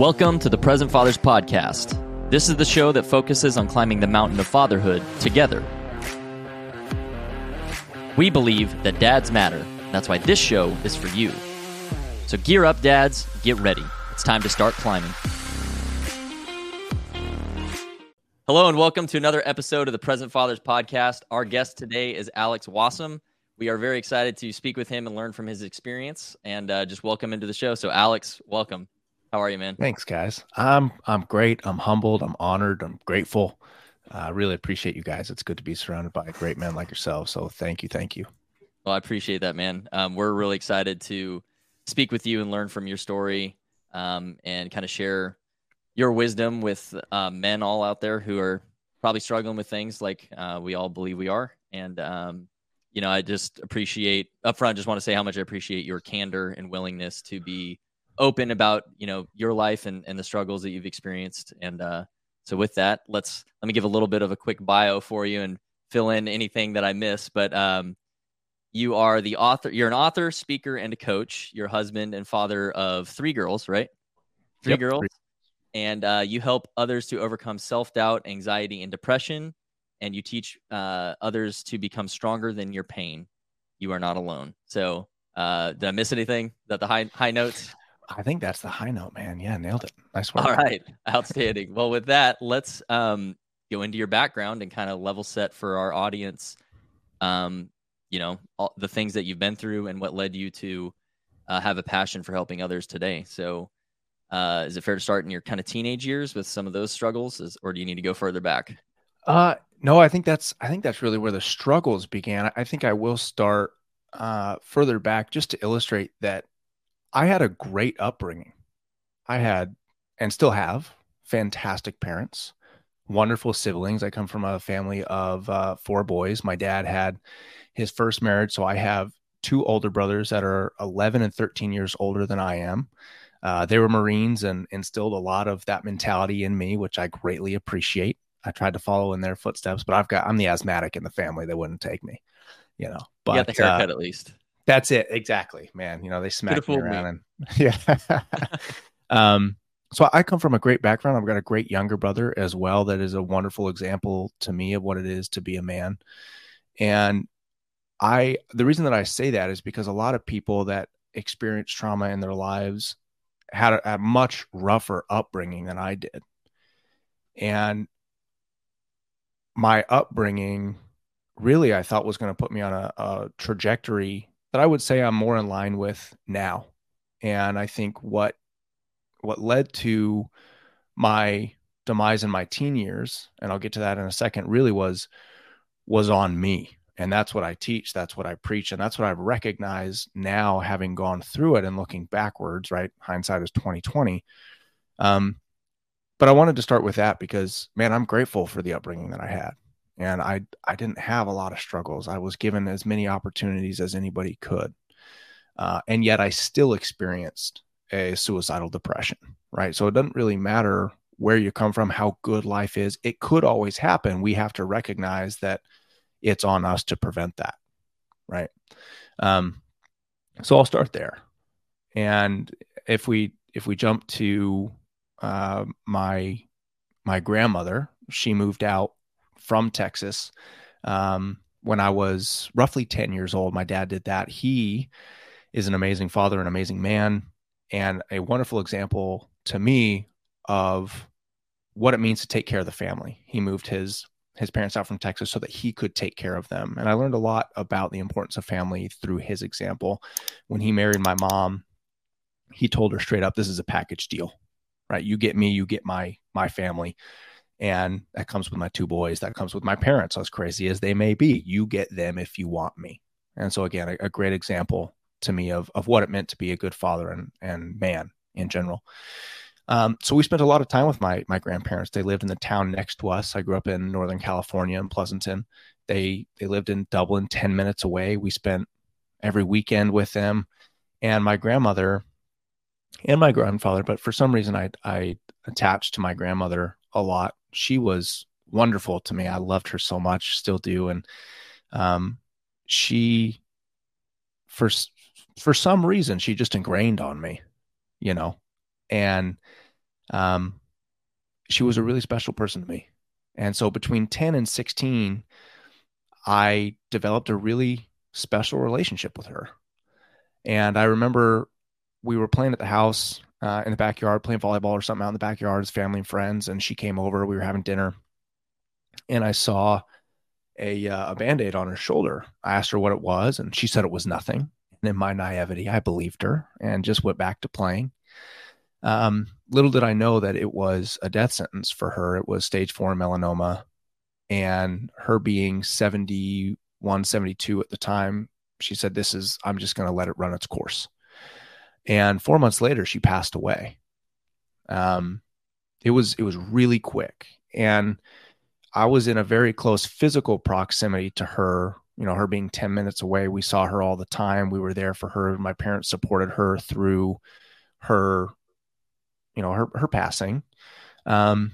Welcome to the Present Fathers Podcast. This is the show that focuses on climbing the mountain of fatherhood together. We believe that dads matter. That's why this show is for you. So gear up, dads, get ready. It's time to start climbing. Hello, and welcome to another episode of the Present Fathers Podcast. Our guest today is Alex Wassom. We are very excited to speak with him and learn from his experience and uh, just welcome into the show. So, Alex, welcome. How are you, man? Thanks, guys. I'm I'm great. I'm humbled. I'm honored. I'm grateful. I uh, really appreciate you guys. It's good to be surrounded by great men like yourself. So thank you, thank you. Well, I appreciate that, man. Um, we're really excited to speak with you and learn from your story um, and kind of share your wisdom with uh, men all out there who are probably struggling with things like uh, we all believe we are. And um, you know, I just appreciate upfront. Just want to say how much I appreciate your candor and willingness to be open about you know your life and, and the struggles that you've experienced. And uh, so with that let's let me give a little bit of a quick bio for you and fill in anything that i miss. But um, you are the author you're an author speaker and a coach. Your husband and father of three girls right? Three yep, girls. Three. and uh, you help others to overcome self-doubt anxiety and depression. And you teach uh, others to become stronger than your pain. You are not alone. So uh, did i miss anything? That the high high notes I think that's the high note, man. Yeah, nailed it. Nice work. All right, outstanding. well, with that, let's um, go into your background and kind of level set for our audience. Um, you know, all the things that you've been through and what led you to uh, have a passion for helping others today. So, uh, is it fair to start in your kind of teenage years with some of those struggles, is, or do you need to go further back? Uh, no, I think that's I think that's really where the struggles began. I think I will start uh, further back just to illustrate that I had a great upbringing. I had and still have fantastic parents, wonderful siblings. I come from a family of uh, four boys. My dad had his first marriage, so I have two older brothers that are 11 and 13 years older than I am. Uh, they were Marines and instilled a lot of that mentality in me, which I greatly appreciate. I tried to follow in their footsteps, but I've got I'm the asthmatic in the family. They wouldn't take me, you know. But you got the haircut uh, at least. That's it. Exactly, man. You know, they smack me around me. and yeah. um, so I come from a great background. I've got a great younger brother as well that is a wonderful example to me of what it is to be a man. And I the reason that I say that is because a lot of people that experience trauma in their lives had a, a much rougher upbringing than I did. And my upbringing really I thought was going to put me on a, a trajectory that I would say I'm more in line with now. And I think what what led to my demise in my teen years, and I'll get to that in a second, really was was on me. And that's what I teach, that's what I preach, and that's what I've recognized now having gone through it and looking backwards, right? Hindsight is 2020. Um, but I wanted to start with that because man, I'm grateful for the upbringing that I had and I I didn't have a lot of struggles. I was given as many opportunities as anybody could, uh, and yet I still experienced a suicidal depression. Right, so it doesn't really matter where you come from, how good life is. It could always happen. We have to recognize that it's on us to prevent that. Right. Um, so I'll start there, and if we if we jump to uh, my my grandmother, she moved out from Texas. Um, when I was roughly 10 years old, my dad did that. He is an amazing father, an amazing man, and a wonderful example to me of what it means to take care of the family. He moved his his parents out from Texas so that he could take care of them. And I learned a lot about the importance of family through his example. When he married my mom, he told her straight up, this is a package deal. Right? You get me, you get my my family. And that comes with my two boys. That comes with my parents, as crazy as they may be. You get them if you want me. And so, again, a, a great example to me of, of what it meant to be a good father and, and man in general. Um, so we spent a lot of time with my my grandparents. They lived in the town next to us. I grew up in Northern California in Pleasanton. They they lived in Dublin, ten minutes away. We spent every weekend with them, and my grandmother and my grandfather. But for some reason, I I attached to my grandmother a lot she was wonderful to me. I loved her so much, still do. And um, she, for for some reason, she just ingrained on me, you know. And Um, she was a really special person to me. And so between 10 and 16, I developed a really special relationship with her. And I remember we were playing at the house uh, in the backyard, playing volleyball or something out in the backyard as family and friends. And she came over, we were having dinner, and I saw a, uh, a band aid on her shoulder. I asked her what it was, and she said it was nothing. And in my naivety, I believed her and just went back to playing. Um, little did I know that it was a death sentence for her. It was stage four melanoma. And her being 71, 72 at the time, she said, This is, I'm just going to let it run its course. And four months later, she passed away. Um, it was, it was really quick. And I was in a very close physical proximity to her you know her being 10 minutes away we saw her all the time we were there for her my parents supported her through her you know her her passing um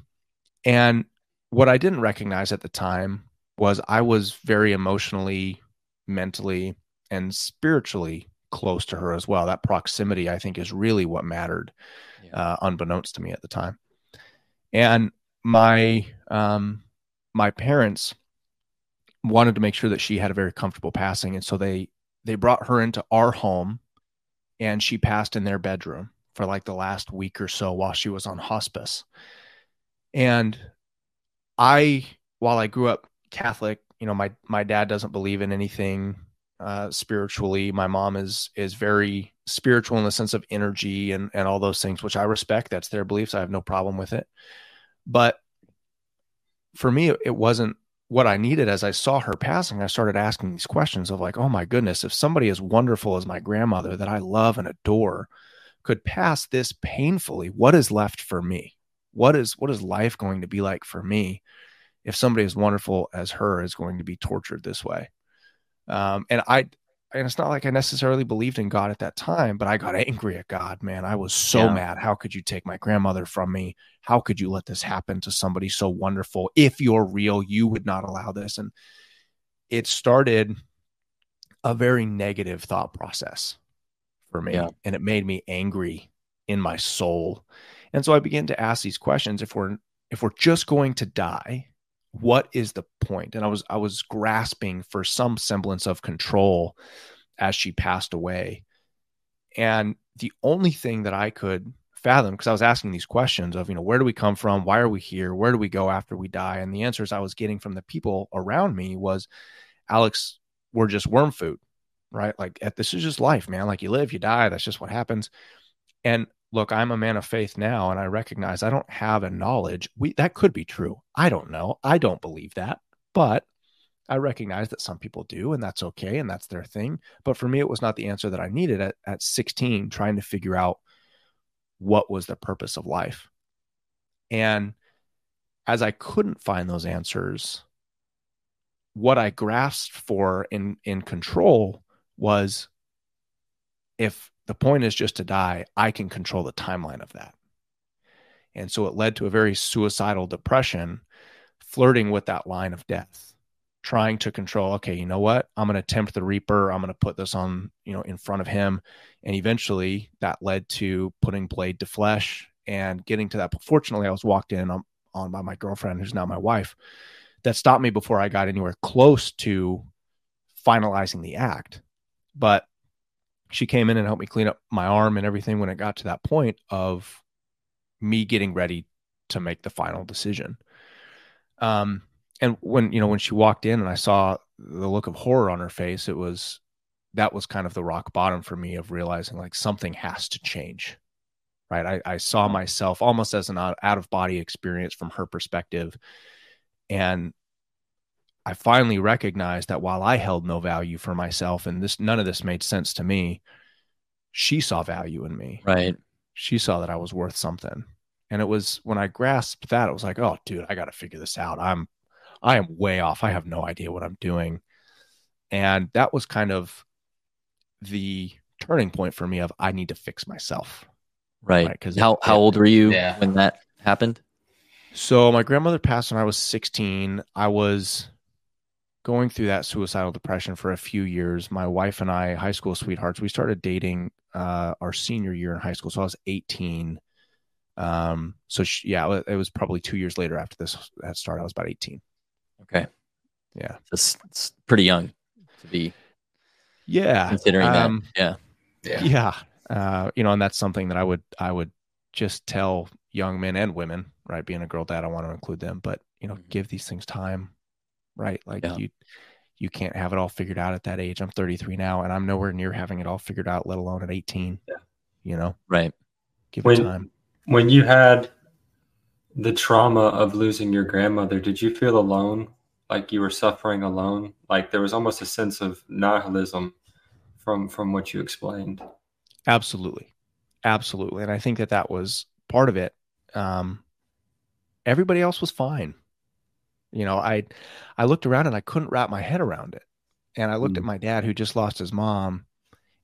and what i didn't recognize at the time was i was very emotionally mentally and spiritually close to her as well that proximity i think is really what mattered yeah. uh, unbeknownst to me at the time and my um my parents wanted to make sure that she had a very comfortable passing and so they they brought her into our home and she passed in their bedroom for like the last week or so while she was on hospice. And I, while I grew up Catholic, you know, my my dad doesn't believe in anything uh, spiritually. My mom is is very spiritual in the sense of energy and and all those things, which I respect. That's their beliefs. I have no problem with it. But for me, it wasn't what I needed as I saw her passing. I started asking these questions of like, oh my goodness, if somebody as wonderful as my grandmother that I love and adore could pass this painfully, what is left for me? What is what is life going to be like for me if somebody as wonderful as her is going to be tortured this way? Um, and I and it's not like I necessarily believed in God at that time, but I got angry at God, man. I was so yeah. mad. How could you take my grandmother from me? How could you let this happen to somebody so wonderful? If you're real, you would not allow this. And it started a very negative thought process for me yeah. and it made me angry in my soul and so i began to ask these questions if we're if we're just going to die what is the point and i was i was grasping for some semblance of control as she passed away and the only thing that i could fathom because i was asking these questions of you know where do we come from why are we here where do we go after we die and the answers i was getting from the people around me was alex we're just worm food right? Like this is just life, man. Like you live, you die. That's just what happens. And look, I'm a man of faith now, and I recognize I don't have a knowledge. We that could be true. I don't know. I don't believe that, but I recognize that some people do, and that's okay, and that's their thing. But for me, it was not the answer that I needed at, at 16, trying to figure out what was the purpose of life. And as I couldn't find those answers, what I grasped for in in control was if the point is just to die, I can control the timeline of that. And so it led to a very suicidal depression, flirting with that line of death, trying to control, okay, you know what? I'm going to tempt the reaper. I'm going to put this on, you know, in front of him. And eventually that led to putting blade to flesh and getting to that. But fortunately, I was walked in on, on by my girlfriend, who's now my wife, that stopped me before I got anywhere close to finalizing the act. But she came in and helped me clean up my arm and everything when it got to that point of me getting ready to make the final decision. Um, and when you know when she walked in and I saw the look of horror on her face, it was that was kind of the rock bottom for me of realizing like something has to change. Right. I, I saw myself almost as an out, out of body experience from her perspective. And I finally recognized that while I held no value for myself and this none of this made sense to me, she saw value in me. Right. She saw that I was worth something. And it was when I grasped that, it was like, oh dude, I gotta figure this out. I'm I am way off. I have no idea what I'm doing. And that was kind of the turning point for me of I need to fix myself. Right. Because right? how, it, how old were you yeah. when that happened? So my grandmother passed when I was 16. I was going through that suicidal depression for a few years. My wife and I, high school sweethearts, we started dating uh, our senior year in high school. So I was 18. Um, so she, yeah, it was probably two years later after this had started. I was about 18. Okay. Yeah. It's, it's pretty young to be. Yeah. Considering um, that. Yeah. Yeah. Yeah. Uh, you know, and that's something that I would, I would just tell young men and women, right? Being a girl dad, I want to include them, but you know, mm-hmm. give these things time, right? Like yeah. you, you can't have it all figured out at that age. I'm 33 now, and I'm nowhere near having it all figured out, let alone at 18. Yeah. You know, right? Give when, it time. When you had the trauma of losing your grandmother, did you feel alone? Like you were suffering alone? Like there was almost a sense of nihilism from from what you explained. Absolutely, absolutely, and I think that that was part of it. Um, everybody else was fine. You know, I I looked around and I couldn't wrap my head around it. And I looked mm. at my dad who just lost his mom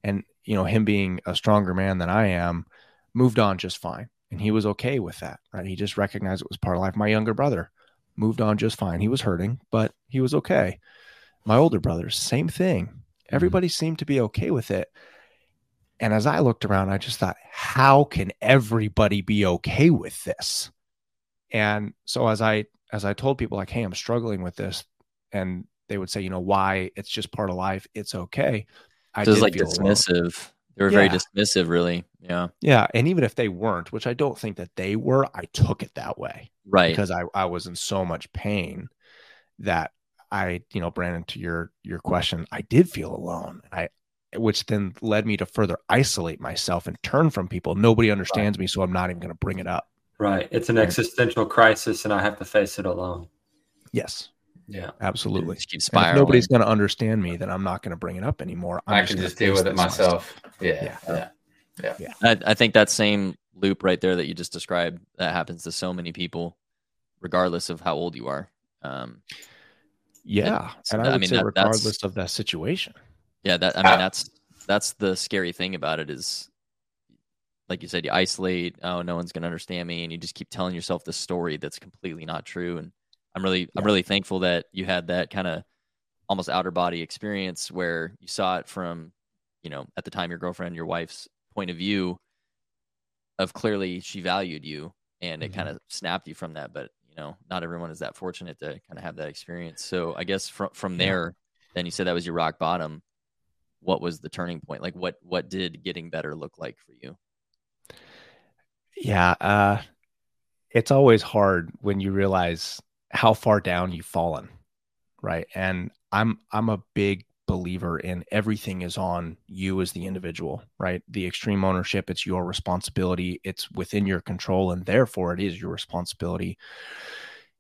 and you know, him being a stronger man than I am, moved on just fine. And he was okay with that, right? He just recognized it was part of life. My younger brother moved on just fine. He was hurting, but he was okay. My older brothers, same thing. Mm. Everybody mm. seemed to be okay with it. And as I looked around, I just thought, how can everybody be okay with this? And so as I as I told people like, "Hey, I'm struggling with this," and they would say, "You know, why? It's just part of life. It's okay." I was like dismissive. Alone. They were yeah. very dismissive, really. Yeah. Yeah. And even if they weren't, which I don't think that they were, I took it that way. Right. Because I, I was in so much pain that I, you know, Brandon, to your your question, I did feel alone. I which then led me to further isolate myself and turn from people. Nobody understands right. me, so I'm not even going to bring it up. Right. It's an existential crisis, and I have to face it alone. Yes. Yeah. Absolutely. Just keep spiraling. If nobody's going to understand me, then I'm not going to bring it up anymore. I'm i can just, just deal with it myself. Yeah. Yeah. Yeah. yeah. I, I think that same loop right there that you just described that happens to so many people, regardless of how old you are. Um, yeah, and, and I would I mean, say that, regardless of that situation. Yeah, that I mean that's that's the scary thing about it is like you said, you isolate. Oh, no one's gonna understand me, and you just keep telling yourself this story that's completely not true. And I'm really, yeah. I'm really thankful that you had that kind of almost outer body experience where you saw it from, you know, at the time your girlfriend, your wife's point of view, of clearly she valued you, and it mm-hmm. kind of snapped you from that. But you know, not everyone is that fortunate to kind of have that experience. So I guess from from there, then you said that was your rock bottom. What was the turning point? Like, what what did getting better look like for you? Yeah, uh, it's always hard when you realize how far down you've fallen, right? And I'm I'm a big believer in everything is on you as the individual, right? The extreme ownership, it's your responsibility, it's within your control, and therefore it is your responsibility.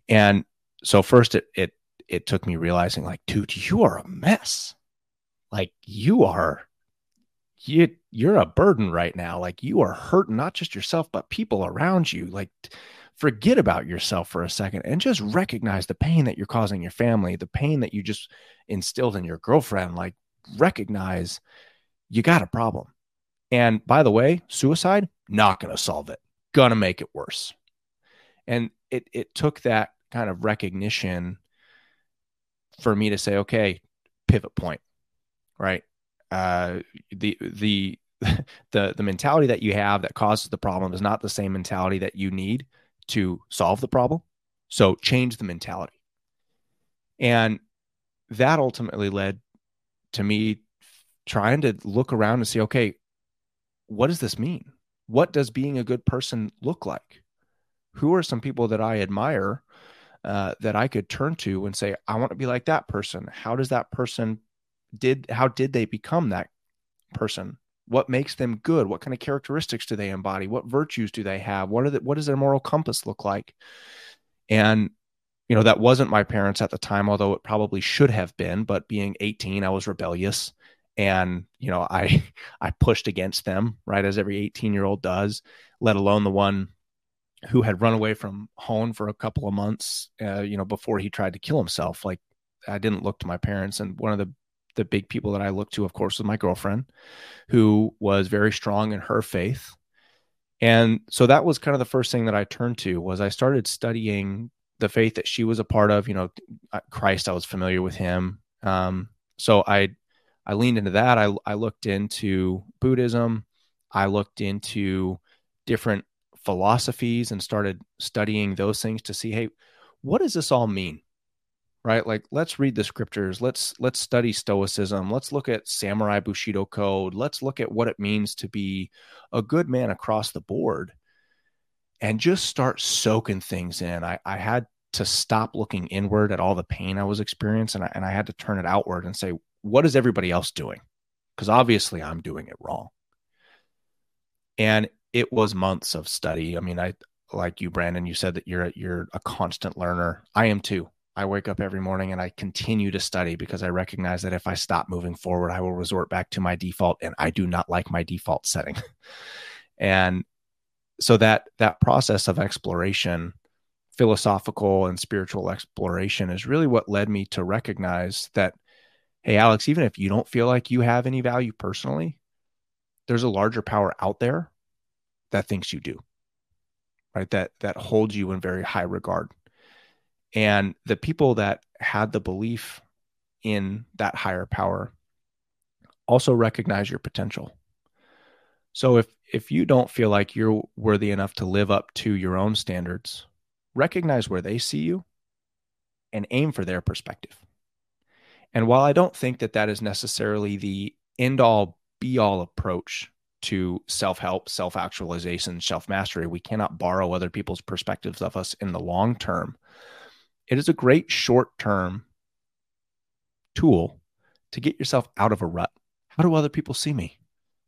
And so first it it it took me realizing like, dude, you are a mess. Like you are you you're a burden right now. Like you are hurting not just yourself but people around you. Like forget about yourself for a second and just recognize the pain that you're causing your family the pain that you just instilled in your girlfriend. Like recognize you got a problem. And by the way suicide not going to solve it. Gonna make it worse. And it it took that kind of recognition for me to say okay pivot point right uh, the the the the mentality that you have that causes the problem is not the same mentality that you need to solve the problem. So change the mentality. And that ultimately led to me trying to look around and see okay, what does this mean? What does being a good person look like? Who are some people that I admire uh, that I could turn to and say, I want to be like that person? How does that person did how did they become that person? What makes them good? What kind of characteristics do they embody? What virtues do they have? What are the, what does their moral compass look like? And you know that wasn't my parents at the time although it probably should have been but being 18 i was rebellious. And you know i i pushed against them right as every 18 year old does let alone the one who had run away from home for a couple of months uh, you know before he tried to kill himself. Like i didn't look to my parents. And one of the the big people that I look to, of course, was my girlfriend, who was very strong in her faith. And so that was kind of the first thing that I turned to was I started studying the faith that she was a part of. You know, uh, Christ, I was familiar with him. Um, so I I leaned into that. I I looked into Buddhism. I looked into different philosophies and started studying those things to see, hey, what does this all mean? Right? Like let's read the scriptures. Let's let's study stoicism. Let's look at samurai bushido code. Let's look at what it means to be a good man across the board and just start soaking things in. I, I had to stop looking inward at all the pain I was experiencing and I, and I had to turn it outward and say, what is everybody else doing? Because obviously I'm doing it wrong. And it was months of study. I mean, I like you, Brandon, you said that you're you're a constant learner. I am too. I wake up every morning and I continue to study because I recognize that if I stop moving forward, I will resort back to my default and I do not like my default setting. and so that that process of exploration, philosophical and spiritual exploration is really what led me to recognize that hey Alex, even if you don't feel like you have any value personally, there's a larger power out there that thinks you do right that that holds you in very high regard and the people that had the belief in that higher power also recognize your potential so if if you don't feel like you're worthy enough to live up to your own standards recognize where they see you and aim for their perspective and while i don't think that that is necessarily the end all be all approach to self help, self actualization, self mastery. We cannot borrow other people's perspectives of us in the long term. It is a great short term tool to get yourself out of a rut. How do other people see me?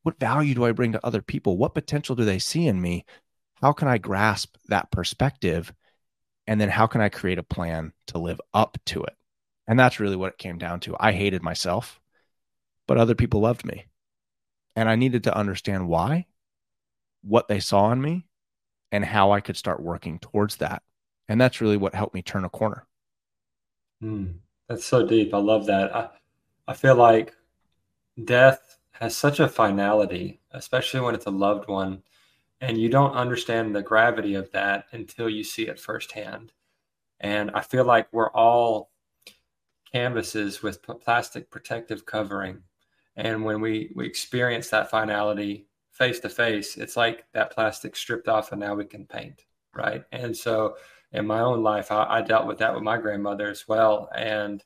What value do I bring to other people? What potential do they see in me? How can I grasp that perspective? And then how can I create a plan to live up to it? And that's really what it came down to. I hated myself, but other people loved me and I needed to understand why, what they saw in me, and how I could start working towards that. And that's really what helped me turn a corner. Mm, that's so deep. I love that. I, I feel like death has such a finality, especially when it's a loved one, and you don't understand the gravity of that until you see it firsthand. And I feel like we're all canvases with plastic protective covering and when we we experience that finality face to face, it's like that plastic stripped off, and now we can paint, right? And so, in my own life, I, I dealt with that with my grandmother as well, and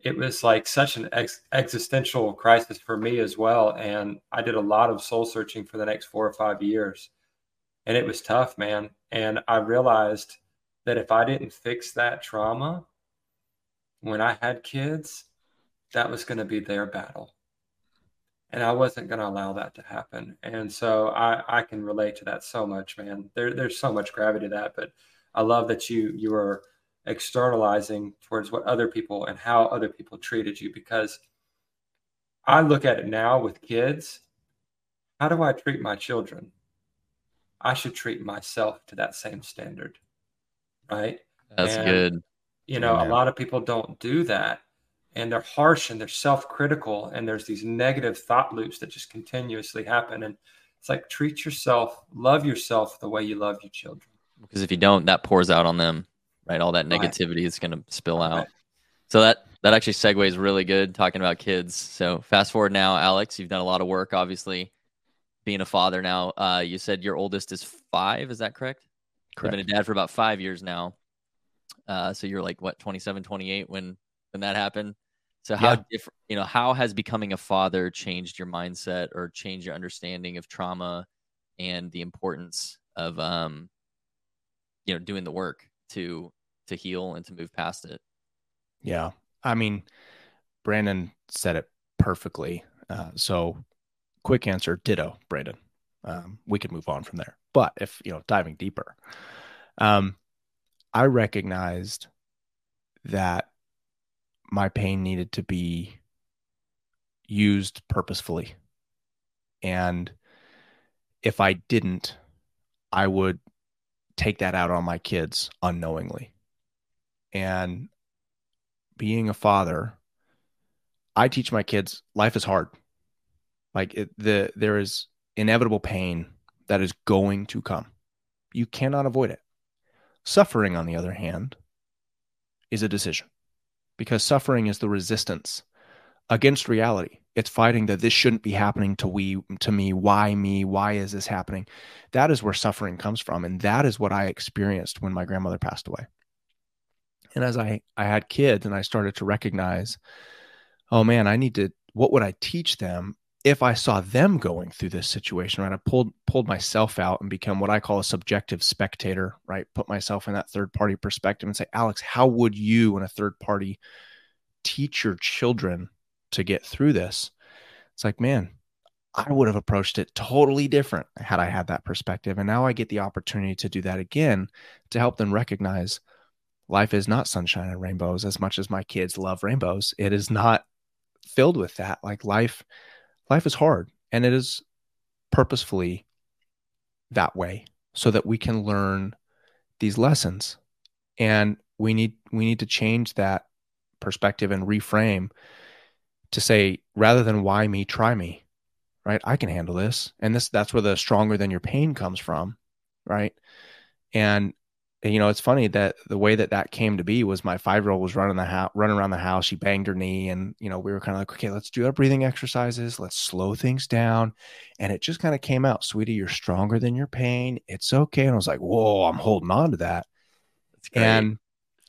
it was like such an ex- existential crisis for me as well. And I did a lot of soul searching for the next four or five years, and it was tough, man. And I realized that if I didn't fix that trauma when I had kids, that was going to be their battle and I wasn't going to allow that to happen. And so I, I can relate to that so much, man. There, there's so much gravity to that, but I love that you you are externalizing towards what other people and how other people treated you because I look at it now with kids. How do I treat my children? I should treat myself to that same standard, right? That's and, good. You know, a lot of people don't do that and they're harsh and they're self-critical and there's these negative thought loops that just continuously happen and it's like treat yourself love yourself the way you love your children because if you don't that pours out on them right? All that negativity right. is going to spill out. Right. so that that actually segues really good talking about kids. So fast forward now alex you've done a lot of work obviously being a father now. Uh, you said your oldest is five is that correct? Correct you've been a dad for about five years now. Uh, so you're like what 27 28 when when that happened? So how yeah. different, you know, how has becoming a father changed your mindset or changed your understanding of trauma and the importance of, um, you know, doing the work to to heal and to move past it? Yeah, I mean, Brandon said it perfectly. Uh, so, quick answer: ditto, Brandon. Um, we could move on from there. But if you know, diving deeper, um, I recognized that my pain needed to be used purposefully. And if I didn't, I would take that out on my kids unknowingly. And being a father, I teach my kids life is hard. Like it, the there is inevitable pain that is going to come. You cannot avoid it. Suffering, on the other hand, is a decision because suffering is the resistance against reality. It's fighting that this shouldn't be happening to we to me. Why me? Why is this happening? That is where suffering comes from, and that is what I experienced when my grandmother passed away. And as I I had kids and I started to recognize, oh man, I need to. What would I teach them if I saw them going through this situation, right, I pulled pulled myself out and become what I call a subjective spectator, right? Put myself in that third party perspective and say, Alex, how would you in a third party teach your children to get through this? It's like, man, I would have approached it totally different had I had that perspective. And now I get the opportunity to do that again to help them recognize life is not sunshine and rainbows as much as my kids love rainbows. It is not filled with that. Like life life is hard and it is purposefully that way so that we can learn these lessons and we need we need to change that perspective and reframe to say rather than why me try me right i can handle this and this that's where the stronger than your pain comes from right and and, you know, it's funny that the way that that came to be was my five year old was running the house, running around the house. She banged her knee, and you know, we were kind of like, okay, let's do our breathing exercises. Let's slow things down, and it just kind of came out, sweetie, you're stronger than your pain. It's okay. And I was like, whoa, I'm holding on to that, and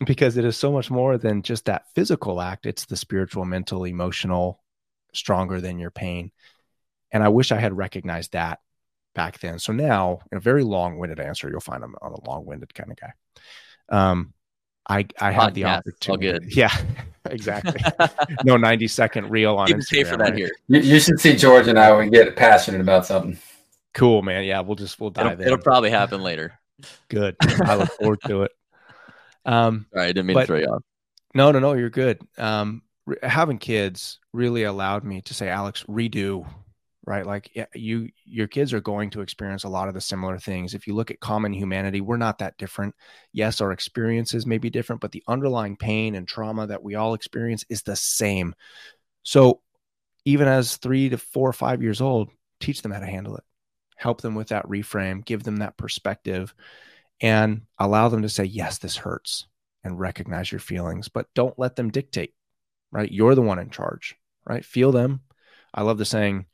because it is so much more than just that physical act. It's the spiritual, mental, emotional, stronger than your pain. And I wish I had recognized that back then. So now, in a very long-winded answer, you'll find I'm on a long-winded kind of guy. Um, I I had the opportunity. Yeah, exactly. no 90 second reel on Instagram. Pay for that right? here. You, you, should see George and I when we get passionate about something. Cool, man. Yeah, we'll just we'll dive it'll, in. It'll probably happen later. Good. I look forward to it. Um, right, I didn't mean but, to throw you off. No, no, no. You're good. Um, re- having kids really allowed me to say, Alex, redo right like you your kids are going to experience a lot of the similar things if you look at common humanity we're not that different yes our experiences may be different but the underlying pain and trauma that we all experience is the same so even as three to four or five years old teach them how to handle it help them with that reframe give them that perspective and allow them to say yes this hurts and recognize your feelings but don't let them dictate right you're the one in charge right feel them i love the saying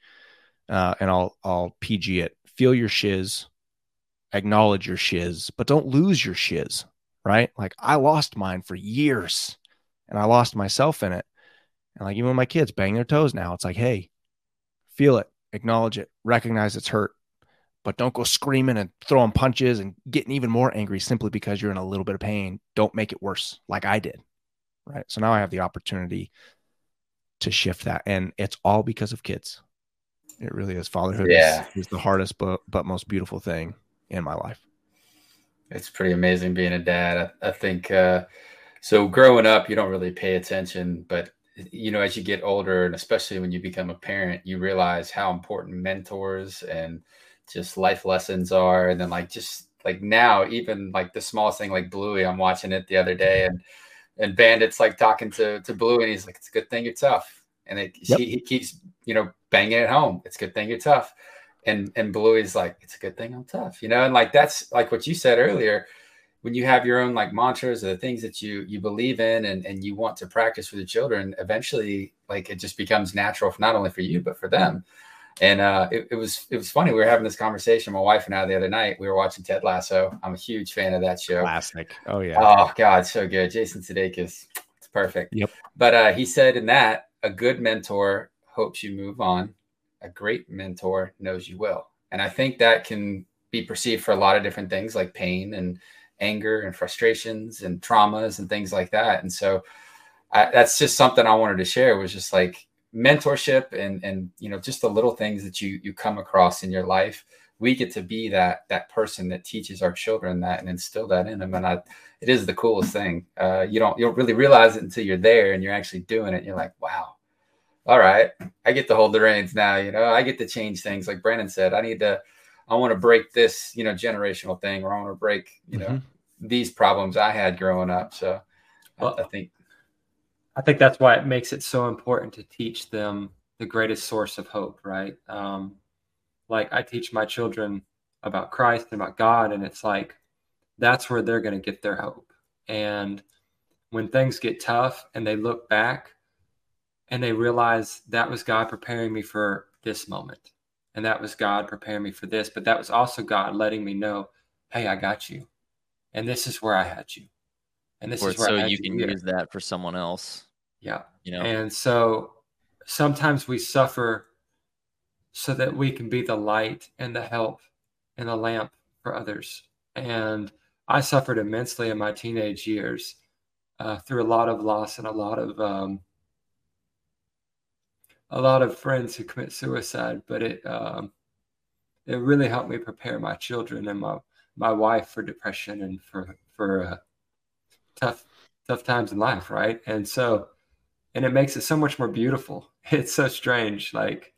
uh, and I'll I'll PG it. Feel your shiz, acknowledge your shiz, but don't lose your shiz. Right? Like I lost mine for years, and I lost myself in it. And like even when my kids bang their toes now, it's like, hey, feel it, acknowledge it, recognize it's hurt, but don't go screaming and throwing punches and getting even more angry simply because you're in a little bit of pain. Don't make it worse, like I did. Right. So now I have the opportunity to shift that, and it's all because of kids. It really is. Fatherhood yeah. is, is the hardest but but most beautiful thing in my life. It's pretty amazing being a dad. I, I think uh, so. Growing up, you don't really pay attention, but you know, as you get older, and especially when you become a parent, you realize how important mentors and just life lessons are. And then, like, just like now, even like the smallest thing, like Bluey, I'm watching it the other day, and and Bandit's like talking to to Bluey, and he's like, "It's a good thing you're tough." And it, yep. he, he keeps, you know, banging it home. It's a good thing you're tough. And and Bluey's like, it's a good thing I'm tough, you know, and like that's like what you said earlier. When you have your own like mantras or the things that you you believe in and, and you want to practice with the children, eventually like it just becomes natural for not only for you but for them. And uh, it, it was it was funny. We were having this conversation, my wife and I, the other night. We were watching Ted Lasso. I'm a huge fan of that show. Classic. Oh yeah. Oh God, so good. Jason Sudeikis. It's perfect. Yep. But uh, he said in that a good mentor hopes you move on. A great mentor knows you will. And I think that can be perceived for a lot of different things like pain and anger and frustrations and traumas and things like that. And so I, that's just something I wanted to share It was just like mentorship and and you know just the little things that you you come across in your life we get to be that that person that teaches our children that and instill that in them and I, it is the coolest thing uh, you don't you don't really realize it until you're there and you're actually doing it you're like wow all right, I get to hold the reins now. You know, I get to change things. Like Brandon said, I need to, I want to break this, you know, generational thing, or I want to break, you know, mm-hmm. these problems I had growing up. So well, I, I think, I think that's why it makes it so important to teach them the greatest source of hope, right? Um, like I teach my children about Christ and about God, and it's like that's where they're going to get their hope. And when things get tough and they look back, and they realize that was God preparing me for this moment. And that was God preparing me for this. But that was also God letting me know, hey, I got you. And this is where I had you. And this is so you can use that for someone else. Yeah. You know, and so sometimes we suffer so that we can be the light and the help and the lamp for others. And I suffered immensely in my teenage years uh, through a lot of loss and a lot of um, a lot of friends who commit suicide. But it um, it really helped me prepare my children and my my wife for depression and for for uh, tough tough times in life, right? And so, and it makes it so much more beautiful. It's so strange, like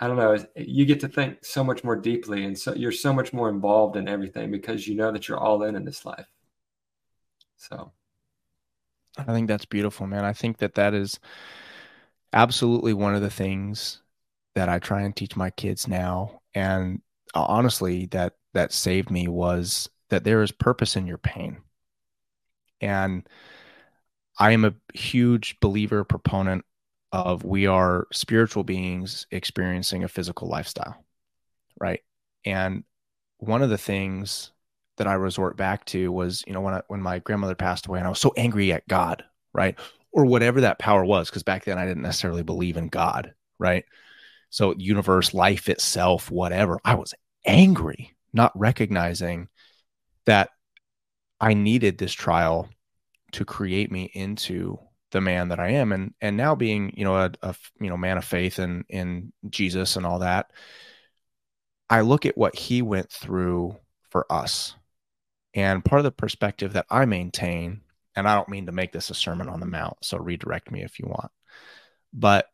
I don't know, you get to think so much more deeply, and so you're so much more involved in everything because you know that you're all in in this life. So, I think that's beautiful, man. I think that that is absolutely one of the things that I try and teach my kids now, and uh, honestly, that that saved me was that there is purpose in your pain, and I am a huge believer proponent of we are spiritual beings experiencing a physical lifestyle, right? And one of the things that I resort back to was, you know, when I, when my grandmother passed away, and I was so angry at God, right, or whatever that power was, because back then I didn't necessarily believe in God, right? So universe, life itself, whatever. I was angry, not recognizing that I needed this trial to create me into the man that I am, and and now being you know a, a you know man of faith and in, in Jesus and all that, I look at what he went through for us, and part of the perspective that I maintain, and I don't mean to make this a sermon on the mount, so redirect me if you want, but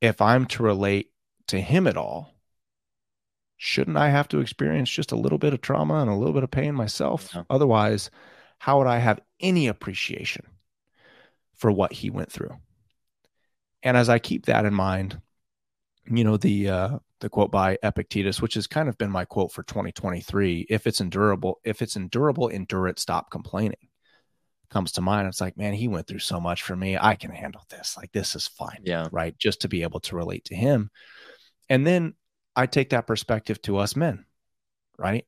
if I'm to relate to him at all, shouldn't I have to experience just a little bit of trauma and a little bit of pain myself? Yeah. Otherwise, how would I have any appreciation for what he went through. And as I keep that in mind, you know, the uh, the quote by Epictetus, which has kind of been my quote for 2023, if it's endurable, if it's endurable, endure it, stop complaining, comes to mind. It's like, man, he went through so much for me. I can handle this. Like, this is fine. Yeah. Right. Just to be able to relate to him. And then I take that perspective to us men, right?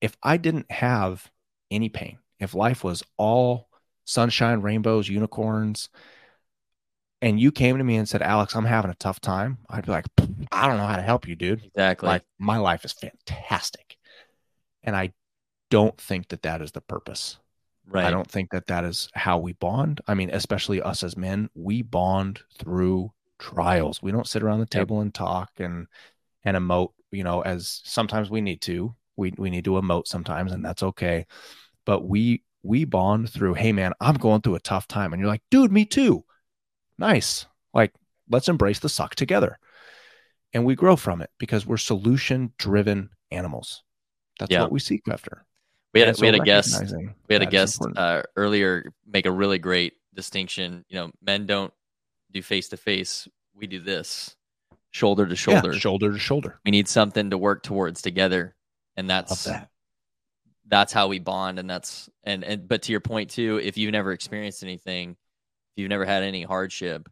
If I didn't have any pain, if life was all sunshine, rainbows, unicorns, and you came to me and said, Alex, I'm having a tough time, I'd be like, I don't know how to help you, dude. Exactly. Like, my life is fantastic. And I don't think that that is the purpose. Right. I don't think that that is how we bond. I mean, especially us as men, we bond through trials. We don't sit around the table and talk and and emote, you know, as sometimes we need to. We we need to emote sometimes and that's okay. But we we bond through, hey man, I'm going through a tough time. And you're like, dude, me too. Nice. Like, let's embrace the suck together. And we grow from it because we're solution driven animals. That's yeah. what we seek after. We had, a, we had a guest we had a guest uh, earlier make a really great distinction. You know, men don't do face to face. We do this shoulder to shoulder, yeah, shoulder. to shoulder. We need something to work towards together, and that's that. that's how we bond. And that's and and but to your point too if you've never experienced anything if you've never had any hardship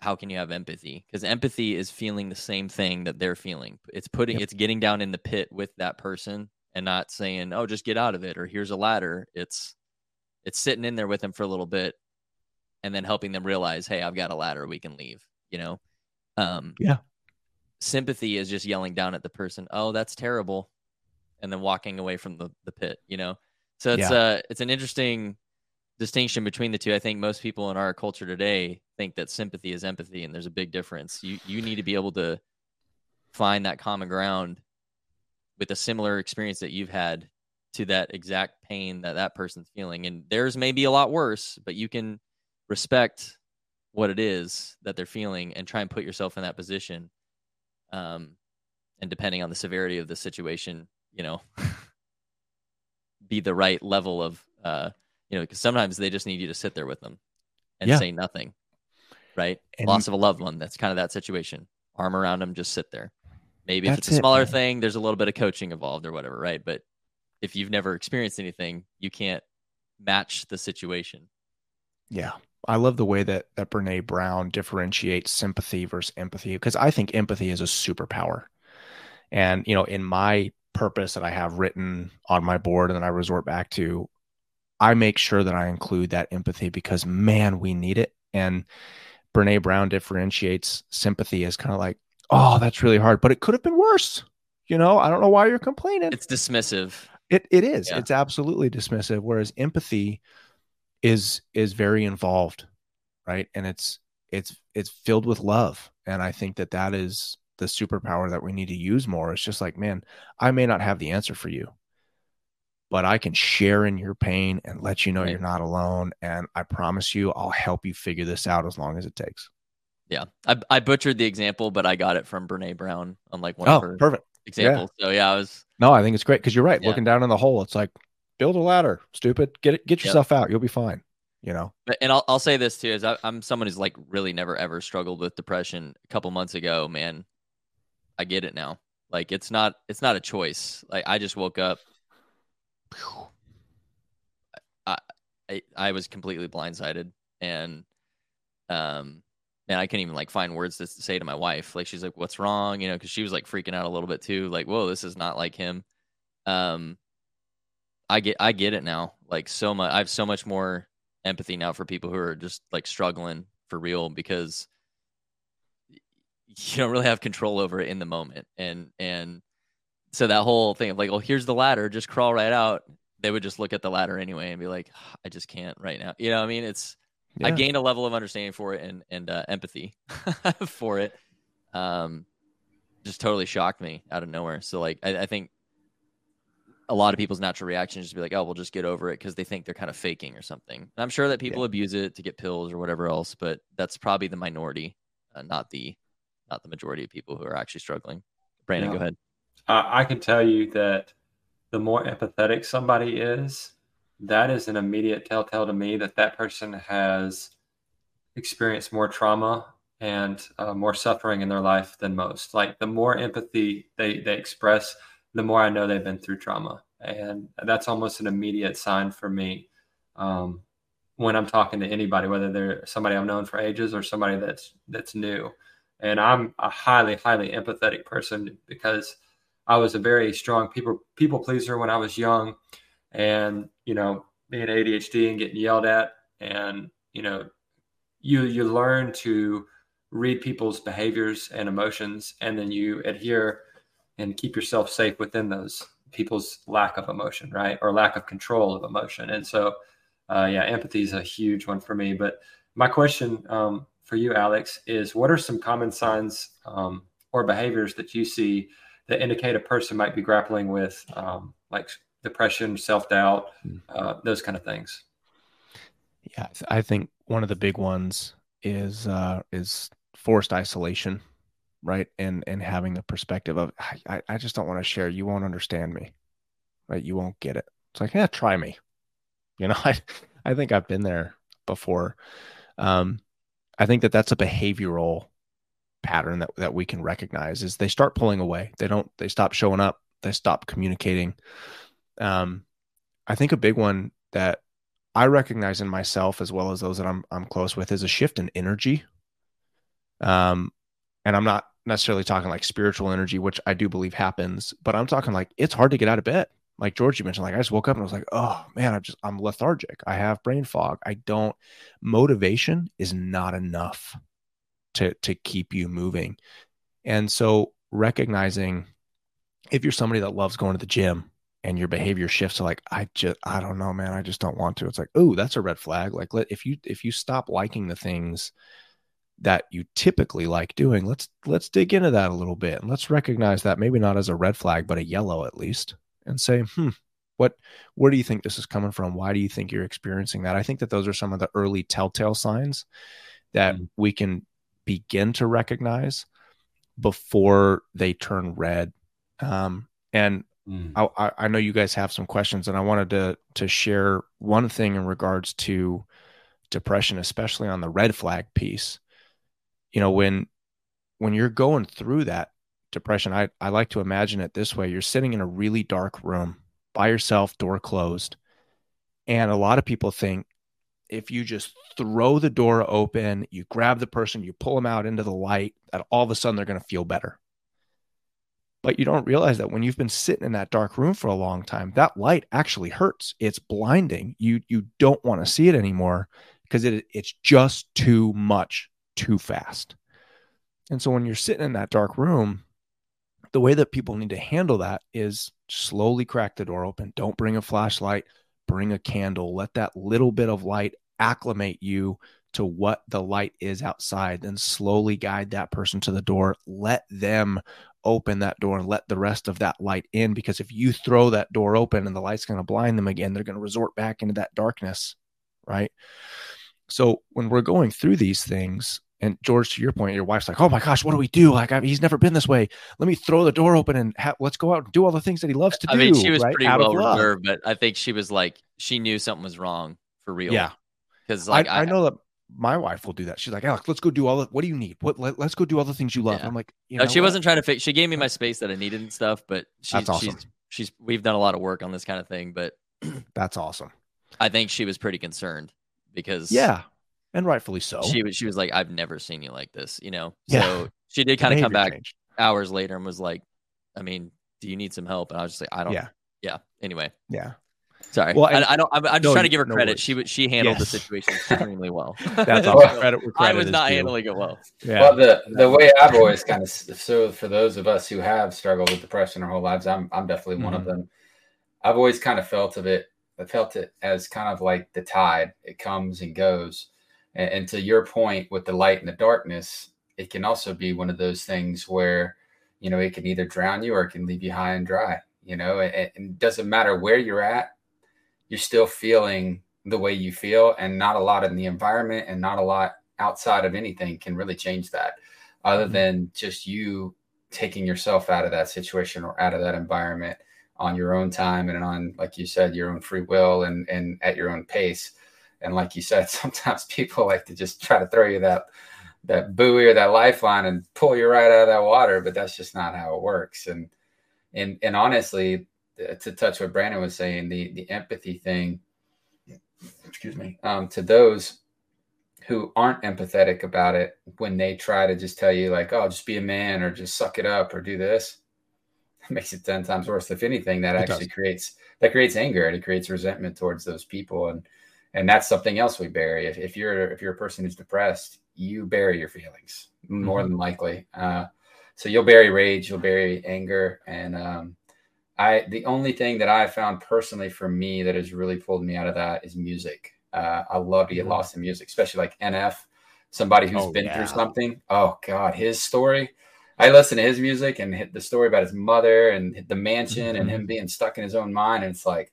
how can you have empathy? Because empathy is feeling the same thing that they're feeling. It's putting yep. it's getting down in the pit with that person and not saying oh just get out of it or here's a ladder. It's it's sitting in there with them for a little bit and then helping them realize hey i've got a ladder we can leave you know um yeah sympathy is just yelling down at the person oh that's terrible and then walking away from the, the pit, you know? So it's yeah. uh it's an interesting distinction between the two. I think most people in our culture today think that sympathy is empathy and there's a big difference. You you need to be able to find that common ground with a similar experience that you've had to that exact pain that that person's feeling and theirs may be a lot worse, but you can respect what it is that they're feeling and try and put yourself in that position. Um and depending on the severity of the situation, you know be the right level of uh you know because sometimes they just need you to sit there with them and yeah. say nothing right? And loss of a loved one that's kind of that situation. Arm around them just sit there. Maybe if it's a smaller it, thing there's a little bit of coaching involved or whatever right? But if you've never experienced anything you can't match the situation. Yeah I love the way that that Brene Brown differentiates sympathy versus empathy because I think empathy is a superpower. And you know, in my purpose that I have written on my board and that I resort back to, I make sure that I include that empathy because man, we need it. And Brene Brown differentiates sympathy as kind of like, oh, that's really hard, but it could have been worse. You know, I don't know why you're complaining. It's dismissive. It it is. Yeah. It's absolutely dismissive. Whereas empathy is is very involved, right? And it's it's it's filled with love. And I think that that is the superpower that we need to use more. It's just like, man, I may not have the answer for you, but I can share in your pain and let you know right. you're not alone. And I promise you, I'll help you figure this out as long as it takes. Yeah, I, I butchered the example, but I got it from Brene Brown on like one oh, of her perfect examples. Yeah. So yeah, I was. No, I think it's great because you're right. Yeah. Looking down in the hole, it's like build a ladder, stupid. Get it, get yourself yep. out. You'll be fine. You know. And I'll I'll say this too: is I, I'm someone who's like really never ever struggled with depression. A couple months ago, man, I get it now. Like it's not it's not a choice. Like I just woke up. I I, I was completely blindsided and um man, I can't even like find words to say to my wife. Like she's like, "What's wrong?" You know, because she was like freaking out a little bit too. Like, whoa, this is not like him. Um, I get I get it now. Like so much, I have so much more empathy now for people who are just like struggling for real because you don't really have control over it in the moment and and so that whole thing of like oh here's the ladder just crawl right out they would just look at the ladder anyway and be like i just can't right now you know i mean it's yeah. i gained a level of understanding for it and and uh, empathy for it um just totally shocked me out of nowhere so like I, I think a lot of people's natural reaction is just be like, oh, we'll just get over it because they think they're kind of faking or something. And I'm sure that people yeah. abuse it to get pills or whatever else, but that's probably the minority, uh, not the not the majority of people who are actually struggling. Brandon, yeah. go ahead. Uh, I can tell you that the more empathetic somebody is, that is an immediate telltale to me that that person has experienced more trauma and uh, more suffering in their life than most. Like the more empathy they, they express, the more I know they've been through trauma. And that's almost an immediate sign for me um, when I'm talking to anybody, whether they're somebody I've known for ages or somebody that's that's new and I'm a highly, highly empathetic person because I was a very strong people people pleaser when I was young, and you know, being ADHD and getting yelled at, and you know, you you learn to read people's behaviors and emotions, and then you adhere and keep yourself safe within those people's lack of emotion, right, or lack of control of emotion, and so. Uh, yeah, empathy is a huge one for me. But my question um, for you, Alex, is what are some common signs um, or behaviors that you see that indicate a person might be grappling with um, like depression, self doubt, hmm. uh, those kind of things? Yeah, I think one of the big ones is uh, is forced isolation, right? And and having the perspective of I, I just don't want to share. You won't understand me, right? You won't get it. It's like yeah, try me. You know, I I think I've been there before. Um, I think that that's a behavioral pattern that, that we can recognize is they start pulling away. They don't, they stop showing up. They stop communicating. Um, I think a big one that I recognize in myself as well as those that I'm, I'm close with is a shift in energy. Um, and I'm not necessarily talking like spiritual energy, which I do believe happens, but I'm talking like it's hard to get out of bed like George, you mentioned, like I just woke up and I was like, oh man, I'm just I'm lethargic. I have brain fog. I don't motivation is not enough to to keep you moving. And so recognizing if you're somebody that loves going to the gym and your behavior shifts to like, I just I don't know, man, I just don't want to. It's like, oh, that's a red flag. Like let if you if you stop liking the things that you typically like doing, let's let's dig into that a little bit and let's recognize that maybe not as a red flag, but a yellow at least and say, hmm, what where do you think this is coming from? Why do you think you're experiencing that? I think that those are some of the early telltale signs that mm. we can begin to recognize before they turn red. Um, and mm. I, I know you guys have some questions, and I wanted to to share one thing in regards to depression, especially on the red flag piece. You know, when when you're going through that, depression, I, I like to imagine it this way you're sitting in a really dark room by yourself, door closed. And a lot of people think if you just throw the door open, you grab the person, you pull them out into the light, that all of a sudden they're going to feel better. But you don't realize that when you've been sitting in that dark room for a long time, that light actually hurts. It's blinding. You you don't want to see it anymore because it it's just too much too fast. And so when you're sitting in that dark room, the way that people need to handle that is slowly crack the door open. Don't bring a flashlight, bring a candle. Let that little bit of light acclimate you to what the light is outside, then slowly guide that person to the door. Let them open that door and let the rest of that light in. Because if you throw that door open and the light's going to blind them again, they're going to resort back into that darkness. Right. So when we're going through these things, and George, to your point, your wife's like, "Oh my gosh, what do we do? Like, I he's never been this way. Let me throw the door open and ha- let's go out and do all the things that he loves to I do." I mean, she was right? pretty Out well reserved, but I think she was like, she knew something was wrong for real. Yeah, because like I, I, I, know that my wife will do that. She's like, "Alex, let's go do all the. What do you need? What? Let, us go do all the things you love." Yeah. I'm like, you no, she what? wasn't trying to fix. She gave me my space that I needed and stuff, but she, That's awesome. she's she's we've done a lot of work on this kind of thing, but That's awesome. I think she was pretty concerned because yeah, and rightfully so. She was she was like, I've never seen you like this, you know. Yeah. So she did kind of come back changed. hours later and was like, I mean, do you need some help? And I was just like, I don't. Yeah. Yeah. Anyway. Yeah. Sorry. Well, I, I don't. I'm, I'm just no, trying to give her no credit. Worries. She she handled yes. the situation extremely well. That's awesome. credit where credit I was not handling it well. Yeah. Well, the the way I've always kind of so for those of us who have struggled with depression our whole lives, I'm I'm definitely mm-hmm. one of mm-hmm. them. I've always kind of felt of it. I felt it as kind of like the tide. It comes and goes. And, and to your point with the light and the darkness, it can also be one of those things where, you know, it can either drown you or it can leave you high and dry. You know, and, and it doesn't matter where you're at, you're still feeling the way you feel, and not a lot in the environment and not a lot outside of anything can really change that, other mm-hmm. than just you taking yourself out of that situation or out of that environment on your own time and on, like you said, your own free will and and at your own pace. And like you said, sometimes people like to just try to throw you that that buoy or that lifeline and pull you right out of that water, but that's just not how it works. And and and honestly, to touch what Brandon was saying, the the empathy thing, excuse me, um, to those who aren't empathetic about it when they try to just tell you like, oh, just be a man or just suck it up or do this, it makes it ten times worse. If anything, that it actually does. creates that creates anger and it creates resentment towards those people and and that's something else we bury. If, if you're if you're a person who's depressed, you bury your feelings more mm-hmm. than likely. Uh, so you'll bury rage, you'll bury anger, and um, I the only thing that I found personally for me that has really pulled me out of that is music. Uh, I love to get mm-hmm. lost in music, especially like NF, somebody who's oh, been yeah. through something. Oh God, his story. I listen to his music and hit the story about his mother and the mansion mm-hmm. and him being stuck in his own mind. And it's like,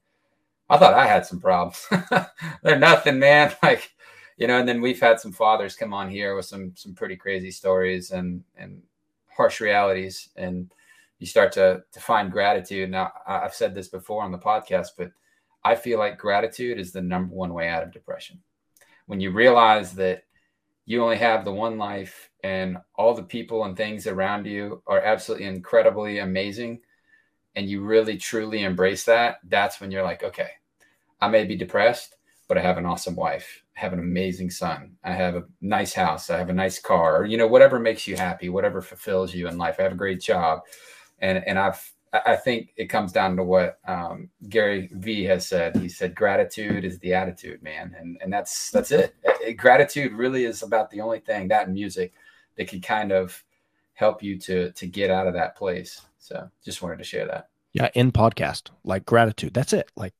I thought I had some problems. They're nothing, man. Like, you know, and then we've had some fathers come on here with some some pretty crazy stories and and harsh realities. And you start to to find gratitude. Now I've said this before on the podcast, but I feel like gratitude is the number one way out of depression. When you realize that you only have the one life and all the people and things around you are absolutely incredibly amazing and you really truly embrace that, that's when you're like, okay, I may be depressed, but I have an awesome wife. I have an amazing son. I have a nice house. I have a nice car, or, you know, whatever makes you happy, whatever fulfills you in life. I have a great job. And, and I've, I think it comes down to what um, Gary V has said. He said, gratitude is the attitude, man. And, and that's, that's it. it. Gratitude really is about the only thing that music that can kind of help you to, to get out of that place. So just wanted to share that. Yeah, in podcast, like gratitude. That's it. Like,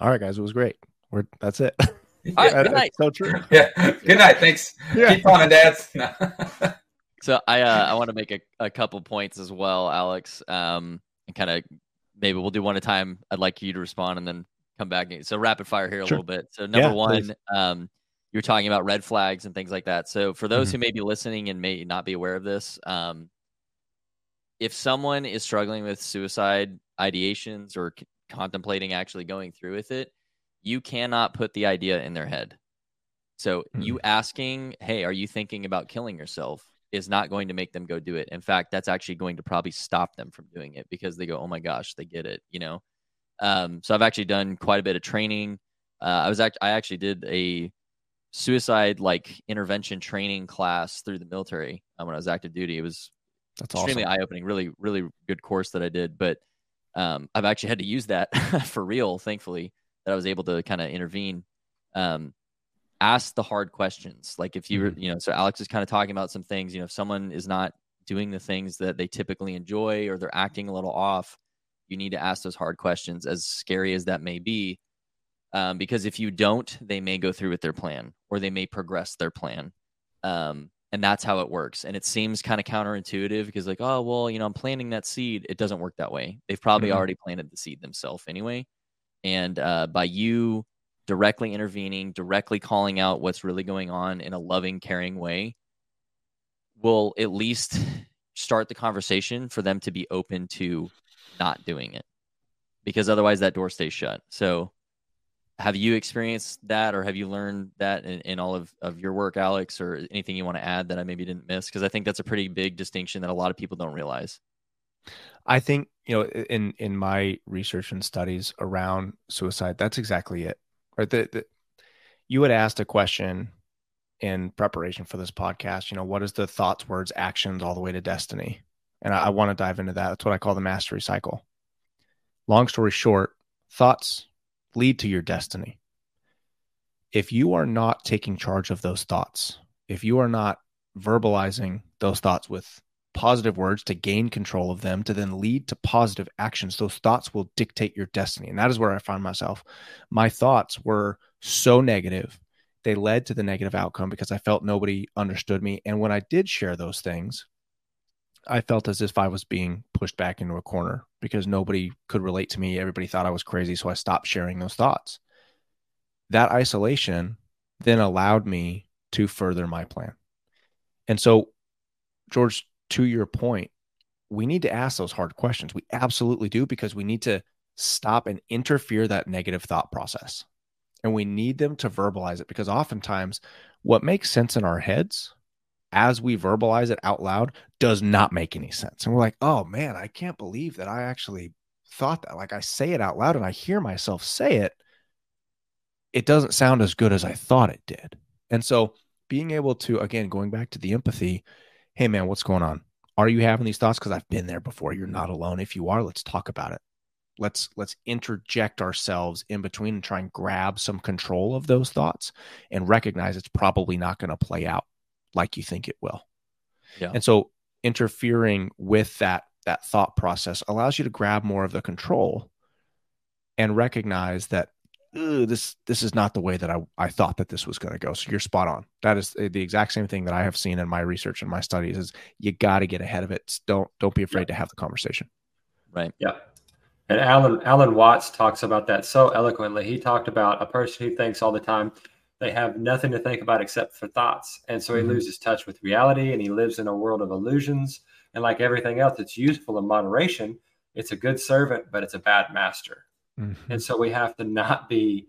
all right, guys, it was great. We're that's it. Yeah, good night. So true. Yeah. Good night. Thanks. Yeah. Keep on, dads. so I uh, I want to make a, a couple points as well, Alex. Um, and kind of maybe we'll do one at a time. I'd like you to respond and then come back. So rapid fire here a sure. little bit. So number yeah, one, please. um, you're talking about red flags and things like that. So for those mm-hmm. who may be listening and may not be aware of this, um, if someone is struggling with suicide ideations or c- contemplating actually going through with it, you cannot put the idea in their head. So mm-hmm. you asking, "Hey, are you thinking about killing yourself?" is not going to make them go do it. In fact, that's actually going to probably stop them from doing it because they go, "Oh my gosh, they get it," you know. Um, so I've actually done quite a bit of training uh, I was act- I actually did a suicide like intervention training class through the military um, when I was active duty. It was that's extremely awesome. eye opening. Really, really good course that I did. But um, I've actually had to use that for real. Thankfully, that I was able to kind of intervene. Um, ask the hard questions. Like if you, mm-hmm. you know, so Alex is kind of talking about some things. You know, if someone is not doing the things that they typically enjoy or they're acting a little off, you need to ask those hard questions, as scary as that may be. Um, because if you don't, they may go through with their plan or they may progress their plan. Um, and that's how it works. And it seems kind of counterintuitive because, like, oh, well, you know, I'm planting that seed. It doesn't work that way. They've probably mm-hmm. already planted the seed themselves anyway. And uh, by you directly intervening, directly calling out what's really going on in a loving, caring way, will at least start the conversation for them to be open to not doing it because otherwise that door stays shut. So, have you experienced that or have you learned that in, in all of, of your work, Alex, or anything you want to add that I maybe didn't miss? Because I think that's a pretty big distinction that a lot of people don't realize. I think, you know, in, in my research and studies around suicide, that's exactly it. Right. The, the, you had asked a question in preparation for this podcast, you know, what is the thoughts, words, actions all the way to destiny? And I, I want to dive into that. That's what I call the mastery cycle. Long story short, thoughts lead to your destiny. If you are not taking charge of those thoughts, if you are not verbalizing those thoughts with positive words to gain control of them to then lead to positive actions those thoughts will dictate your destiny. And that is where i found myself. My thoughts were so negative they led to the negative outcome because i felt nobody understood me. And when i did share those things I felt as if I was being pushed back into a corner because nobody could relate to me. Everybody thought I was crazy. So I stopped sharing those thoughts. That isolation then allowed me to further my plan. And so, George, to your point, we need to ask those hard questions. We absolutely do because we need to stop and interfere that negative thought process. And we need them to verbalize it because oftentimes what makes sense in our heads as we verbalize it out loud does not make any sense. And we're like, oh man, I can't believe that I actually thought that. Like I say it out loud and I hear myself say it. It doesn't sound as good as I thought it did. And so being able to, again, going back to the empathy, hey man, what's going on? Are you having these thoughts? Because I've been there before. You're not alone. If you are, let's talk about it. Let's let's interject ourselves in between and try and grab some control of those thoughts and recognize it's probably not going to play out like you think it will. Yeah. And so interfering with that that thought process allows you to grab more of the control and recognize that this this is not the way that I, I thought that this was going to go. So you're spot on. That is eh, the exact same thing that I have seen in my research and my studies is you got to get ahead of it. Don't don't be afraid yeah. to have the conversation. Right. Yeah. And Alan Alan Watts talks about that so eloquently. He talked about a person who thinks all the time, they have nothing to think about except for thoughts. And so he mm-hmm. loses touch with reality and he lives in a world of illusions. And like everything else, it's useful in moderation. It's a good servant, but it's a bad master. Mm-hmm. And so we have to not be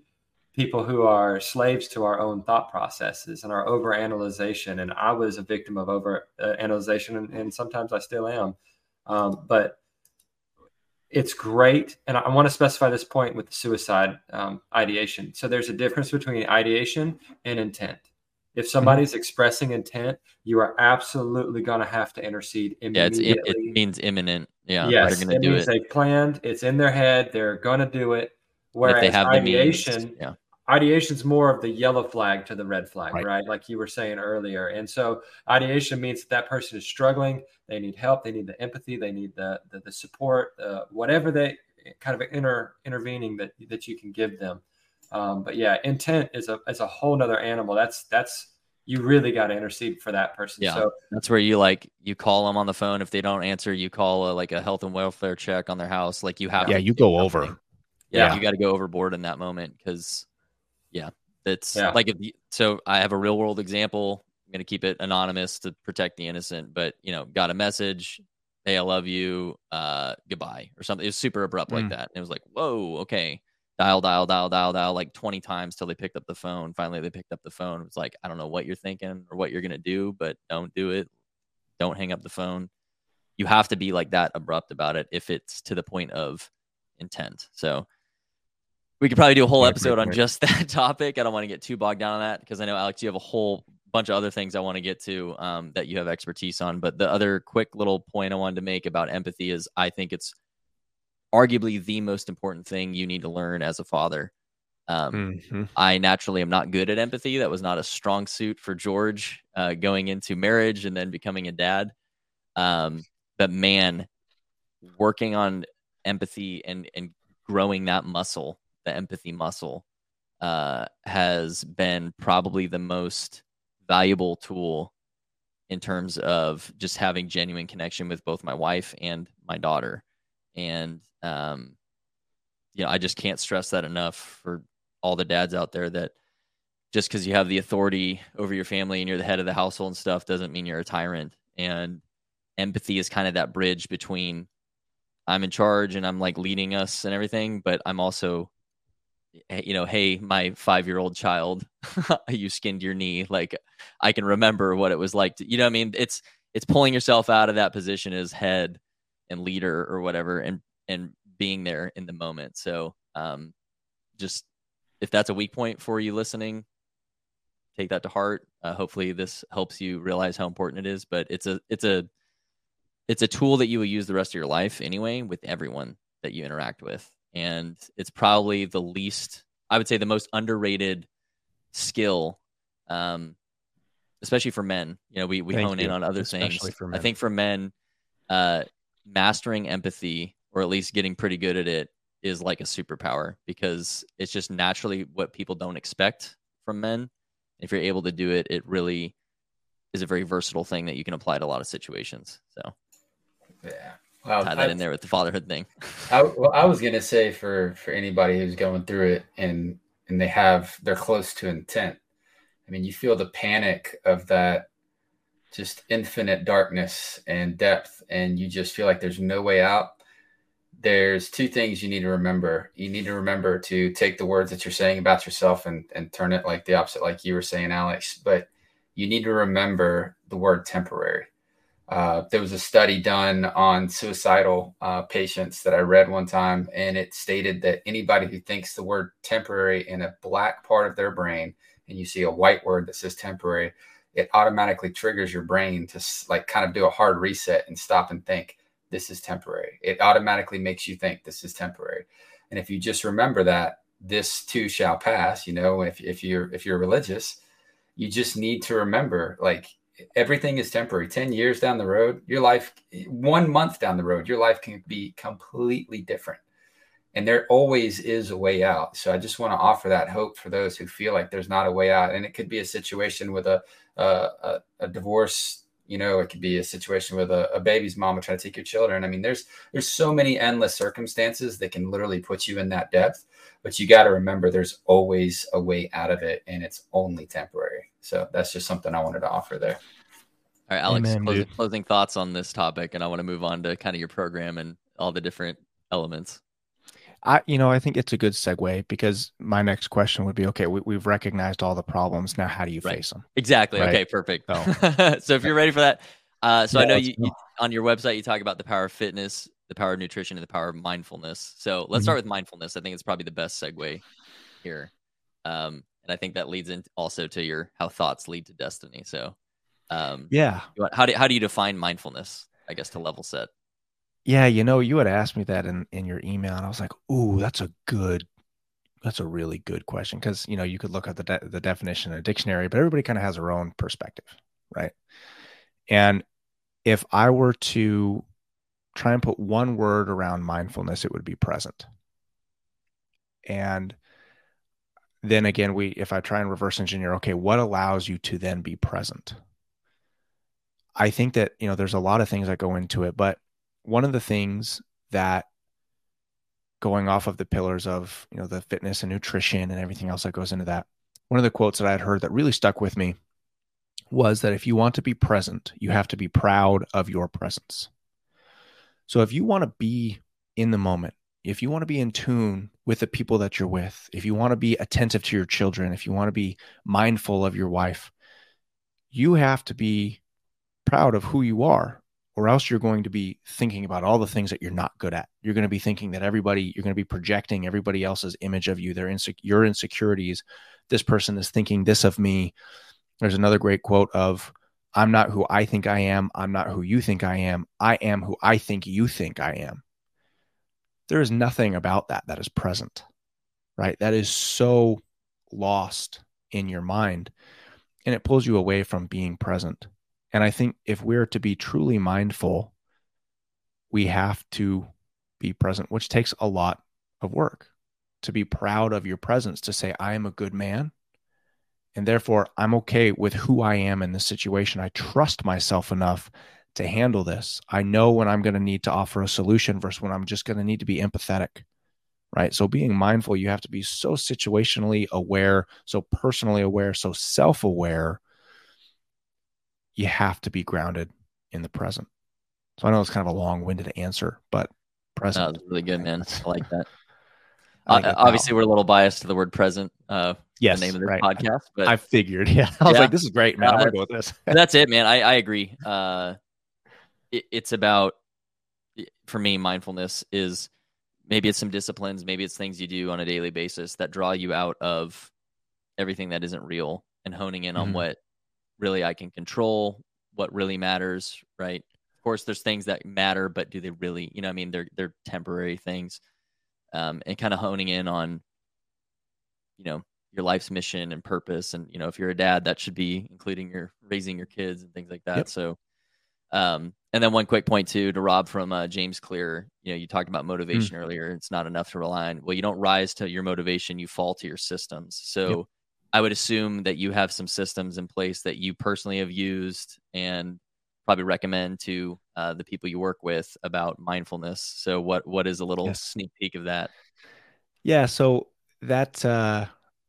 people who are slaves to our own thought processes and our overanalyzation. And I was a victim of overanalyzation, and, and sometimes I still am. Um, but it's great. And I want to specify this point with the suicide um, ideation. So there's a difference between ideation and intent. If mm-hmm. somebody's mm-hmm. expressing intent, you are absolutely going to have to intercede immediately. Yeah, it means imminent. Yeah, yes, they're going to do it. They planned. It's in their head. They're going to do it. Whereas they have ideation, means, yeah ideation is more of the yellow flag to the red flag, right. right. Like you were saying earlier. And so ideation means that that person is struggling. They need help. They need the empathy. They need the the, the support. Uh, whatever they kind of inter intervening that that you can give them. Um, but yeah, intent is a is a whole nother animal. That's that's you really got to intercede for that person. Yeah, so that's where you like you call them on the phone. If they don't answer, you call a, like a health and welfare check on their house. Like you have, yeah, you go over. Yeah, yeah, you got to go overboard in that moment because yeah, it's yeah. like if so. I have a real world example. I'm gonna keep it anonymous to protect the innocent, but you know, got a message, "Hey, I love you, uh, goodbye," or something. It was super abrupt mm. like that. And it was like, whoa, okay. Dial, dial, dial, dial, dial, like 20 times till they picked up the phone. Finally, they picked up the phone. It was like, I don't know what you're thinking or what you're gonna do, but don't do it. Don't hang up the phone. You have to be like that abrupt about it if it's to the point of intent. So we could probably do a whole episode on just that topic. I don't want to get too bogged down on that because I know Alex, you have a whole bunch of other things I want to get to um, that you have expertise on. But the other quick little point I wanted to make about empathy is I think it's arguably the most important thing you need to learn as a father. Um, mm-hmm. I naturally am not good at empathy. That was not a strong suit for George uh, going into marriage and then becoming a dad. Um, but man, working on empathy and and growing that muscle the empathy muscle uh, has been probably the most valuable tool in terms of just having genuine connection with both my wife and my daughter. And um, you know i just can't stress that enough for all the dads out there that just because you have the authority over your family and you're the head of the household and stuff doesn't mean you're a tyrant. And empathy is kind of that bridge between i'm in charge and i'm like leading us and everything but i'm also you know, hey, my five year old child, you skinned your knee. Like I can remember what it was like to, you know, I mean, it's, it's pulling yourself out of that position as head and leader or whatever and, and being there in the moment. So, um, just if that's a weak point for you listening, take that to heart. Uh, hopefully this helps you realize how important it is, but it's a, it's a, it's a tool that you will use the rest of your life anyway with everyone that you interact with and it's probably the least i would say the most underrated skill um, especially for men. You know we, we hone you. in on other especially things. i think for men uh, mastering empathy or at least getting pretty good at it is like a superpower because it's just naturally what people don't expect from men. If you're able to do it it really is a very versatile thing that you can apply to a lot of situations so. Yeah Wow, tie that I, in there with the fatherhood thing. I, well, I was gonna say for for anybody who's going through it and and they have they're close to intent. I mean, you feel the panic of that just infinite darkness and depth, and you just feel like there's no way out. There's two things you need to remember. You need to remember to take the words that you're saying about yourself and and turn it like the opposite, like you were saying, Alex. But you need to remember the word temporary uh, there was a study done on suicidal uh, patients that I read one time, and it stated that anybody who thinks the word temporary in a black part of their brain, and you see a white word that says temporary, it automatically triggers your brain to like kind of do a hard reset and stop and think this is temporary. It automatically makes you think this is temporary. And if you just remember that this too shall pass, you know, if, if you're if you're religious, you just need to remember like everything is temporary. 10 years down the road your life one month down the road your life can be completely different. And there always is a way out. So i just want to offer that hope for those who feel like there's not a way out. And it could be a situation with a a, a, divorce you know it could be a situation with a, a baby's mama trying to take your children. I mean there's there's so many endless circumstances that can literally put you in that depth but you got to remember there's always a way out of it and it's only temporary so that's just something I wanted to offer there. All right, Alex, Amen, closing, closing thoughts on this topic, and I want to move on to kind of your program and all the different elements. I, you know, I think it's a good segue because my next question would be, okay, we, have recognized all the problems. Now, how do you right. face them? Exactly. Right? Okay, perfect. So, so if you're ready for that, uh, so yeah, I know you, you, on your website you talk about the power of fitness, the power of nutrition, and the power of mindfulness. So let's mm-hmm. start with mindfulness. I think it's probably the best segue here. Um, and I think that leads in also to your how thoughts lead to destiny. So, um, yeah, how do how do you define mindfulness? I guess to level set. Yeah, you know, you had asked me that in in your email, and I was like, "Ooh, that's a good, that's a really good question." Because you know, you could look at the de- the definition in a dictionary, but everybody kind of has their own perspective, right? And if I were to try and put one word around mindfulness, it would be present. And then again we if i try and reverse engineer okay what allows you to then be present i think that you know there's a lot of things that go into it but one of the things that going off of the pillars of you know the fitness and nutrition and everything else that goes into that one of the quotes that i had heard that really stuck with me was that if you want to be present you have to be proud of your presence so if you want to be in the moment if you want to be in tune with the people that you're with, if you want to be attentive to your children, if you want to be mindful of your wife, you have to be proud of who you are or else you're going to be thinking about all the things that you're not good at. You're going to be thinking that everybody, you're going to be projecting everybody else's image of you, their inse- your insecurities. This person is thinking this of me. There's another great quote of, I'm not who I think I am. I'm not who you think I am. I am who I think you think I am. There is nothing about that that is present, right? That is so lost in your mind and it pulls you away from being present. And I think if we're to be truly mindful, we have to be present, which takes a lot of work to be proud of your presence, to say, I am a good man. And therefore, I'm okay with who I am in this situation. I trust myself enough to handle this. I know when I'm going to need to offer a solution versus when I'm just going to need to be empathetic. Right. So, being mindful, you have to be so situationally aware, so personally aware, so self aware you have to be grounded in the present. So I know it's kind of a long-winded answer, but present. No, that's really good, man. I like that. Uh, obviously, we're a little biased to the word present. Uh, yes, the name of this right. podcast, but I figured. Yeah, I was yeah. like, this is great, man. Uh, I'm gonna go with this. that's it, man. I, I agree. Uh, it, it's about for me, mindfulness is maybe it's some disciplines, maybe it's things you do on a daily basis that draw you out of everything that isn't real and honing in mm-hmm. on what really I can control, what really matters, right? Of course, there's things that matter, but do they really? You know, I mean, they're they're temporary things, um, and kind of honing in on, you know, your life's mission and purpose, and you know, if you're a dad, that should be including your raising your kids and things like that. Yep. So, um, and then one quick point too to Rob from uh, James Clear. You know, you talked about motivation mm. earlier. It's not enough to rely on. Well, you don't rise to your motivation; you fall to your systems. So. Yep I would assume that you have some systems in place that you personally have used and probably recommend to uh, the people you work with about mindfulness. So, what what is a little yes. sneak peek of that? Yeah, so that uh,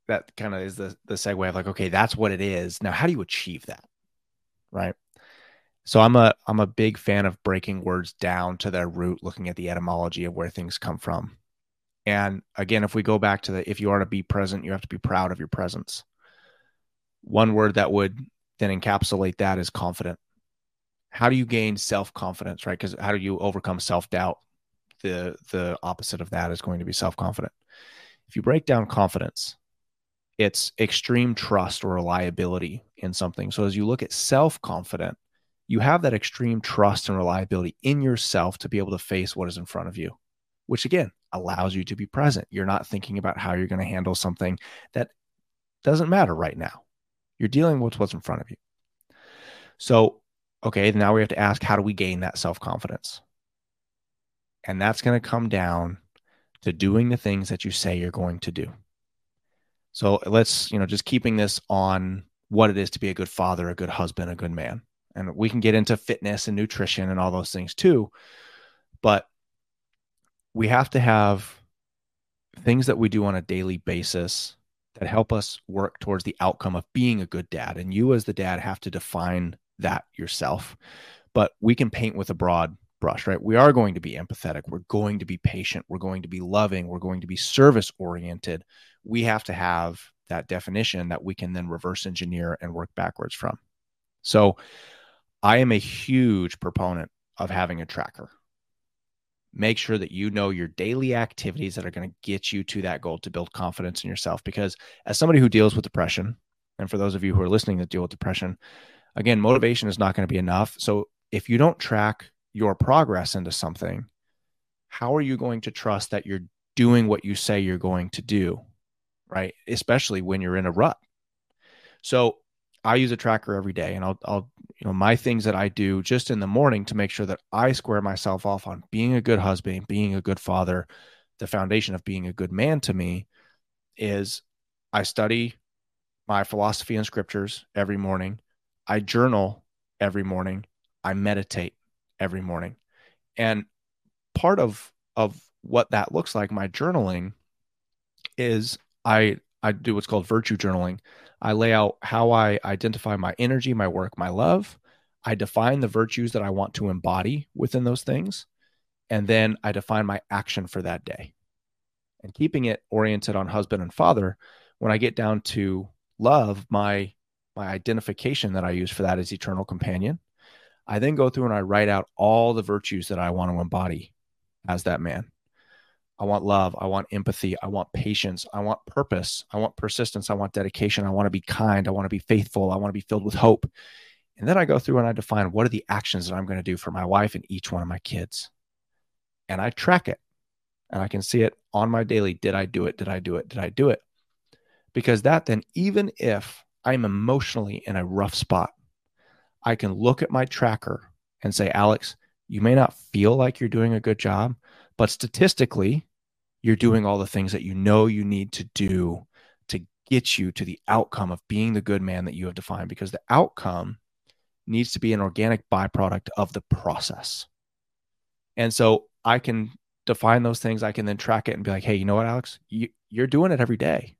that kind of is the the segue of like, okay, that's what it is. Now, how do you achieve that? Right. So I'm a I'm a big fan of breaking words down to their root, looking at the etymology of where things come from. And again, if we go back to the if you are to be present, you have to be proud of your presence. One word that would then encapsulate that is confident. How do you gain self confidence, right? Because how do you overcome self doubt? The the opposite of that is going to be self confident. If you break down confidence, it's extreme trust or reliability in something. So as you look at self confident, you have that extreme trust and reliability in yourself to be able to face what is in front of you, which again allows you to be present. You're not thinking about how you're going to handle something that doesn't matter right now. You're dealing with what's in front of you. So, okay, now we have to ask how do we gain that self confidence? And that's going to come down to doing the things that you say you're going to do. So let's, you know, just keeping this on what it is to be a good father, a good husband, a good man. And we can get into fitness and nutrition and all those things too. But we have to have things that we do on a daily basis that help us work towards the outcome of being a good dad. And you, as the dad, have to define that yourself. But we can paint with a broad brush, right? We are going to be empathetic. We're going to be patient. We're going to be loving. We're going to be service oriented. We have to have that definition that we can then reverse engineer and work backwards from. So I am a huge proponent of having a tracker make sure that you know your daily activities that are going to get you to that goal to build confidence in yourself. Because as somebody who deals with depression, and for those of you who are listening that deal with depression, again, motivation is not going to be enough. So if you don't track your progress into something, how are you going to trust that you're doing what you say you're going to do? Right. Especially when you're in a rut. So I use a tracker every day and I'll, I'll, you know, my things that I do just in the morning to make sure that I square myself off on being a good husband, being a good father, the foundation of being a good man to me is I study my philosophy and scriptures every morning. I journal every morning. I meditate every morning. And part of, of what that looks like, my journaling is I, I do what's called virtue journaling. I lay out how I identify my energy, my work, my love. I define the virtues that I want to embody within those things. And then I define my action for that day. And keeping it oriented on husband and father, when I get down to love, my my identification that I use for that is eternal companion. I then go through and I write out all the virtues that I want to embody as that man. I want love. I want empathy. I want patience. I want purpose. I want persistence. I want dedication. I want to be kind. I want to be faithful. I want to be filled with hope. And then I go through and I define what are the actions that I'm going to do for my wife and each one of my kids. And I track it and I can see it on my daily. Did I do it? Did I do it? Did I do it? Because that then, even if I'm emotionally in a rough spot, I can look at my tracker and say, Alex, you may not feel like you're doing a good job, but statistically, you're doing all the things that you know you need to do to get you to the outcome of being the good man that you have defined because the outcome needs to be an organic byproduct of the process. And so I can define those things. I can then track it and be like, hey, you know what, Alex? You, you're doing it every day.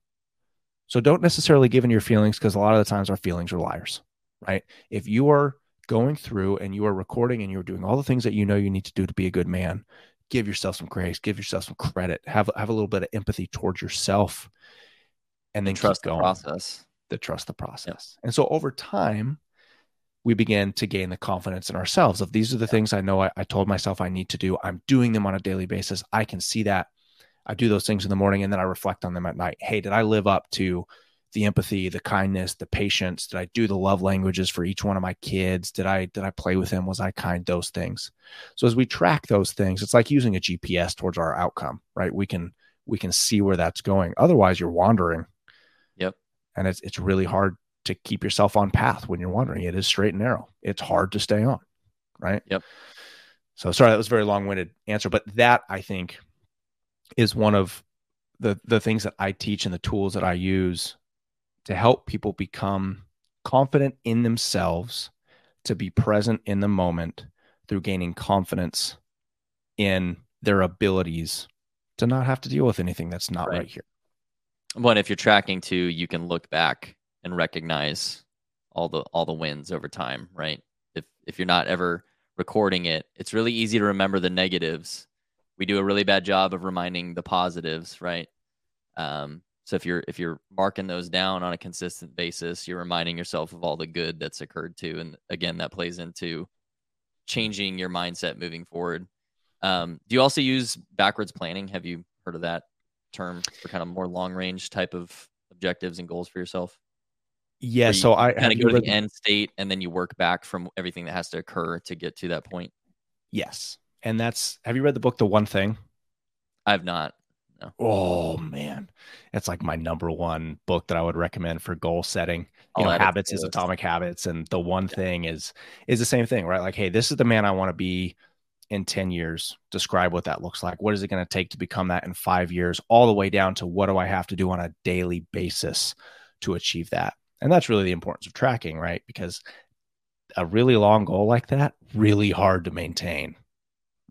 So don't necessarily give in your feelings because a lot of the times our feelings are liars, right? If you are going through and you are recording and you're doing all the things that you know you need to do to be a good man, give yourself some grace, give yourself some credit, have have a little bit of empathy towards yourself, and then trust the process. The trust the process. Yep. And so over time, we begin to gain the confidence in ourselves of these are the things I know I, I, told myself I need to do. I'm doing them on a daily basis. I can see that. I do those things in the morning and then I reflect on them at night. Hey, did I live up to the empathy, the kindness, the patience? Did I do the love languages for each one of my kids? Did I did I play with them? Was I kind? Those things. So as we track those things, it's like using a GPS towards our outcome, right? We can we can see where that's going. Otherwise, you're wandering. Yep. And it's it's really hard to keep yourself on path when you're wandering. It is straight and narrow. It's hard to stay on, right? Yep. So sorry that was a very long-winded answer, but that I think is one of the the things that I teach and the tools that I use to help people become confident in themselves, to be present in the moment through gaining confidence in their abilities to not have to deal with anything that's not right, right here. Well, if you're tracking to, you can look back and recognize all the all the wins over time, right? If if you're not ever recording it, it's really easy to remember the negatives. We do a really bad job of reminding the positives, right? Um, so if you're if you're marking those down on a consistent basis, you're reminding yourself of all the good that's occurred too. And again, that plays into changing your mindset moving forward. Um, do you also use backwards planning? Have you heard of that term for kind of more long range type of objectives and goals for yourself? Yeah, so I kind of go to the end state and then you work back from everything that has to occur to get to that point. Yes. And that's have you read the book The One Thing? I've not. No. Oh man. It's like my number one book that I would recommend for goal setting. You I'll know, habits is atomic habits and the one yeah. thing is is the same thing, right? Like, hey, this is the man I want to be in 10 years. Describe what that looks like. What is it going to take to become that in 5 years all the way down to what do I have to do on a daily basis to achieve that? And that's really the importance of tracking, right? Because a really long goal like that, really hard to maintain,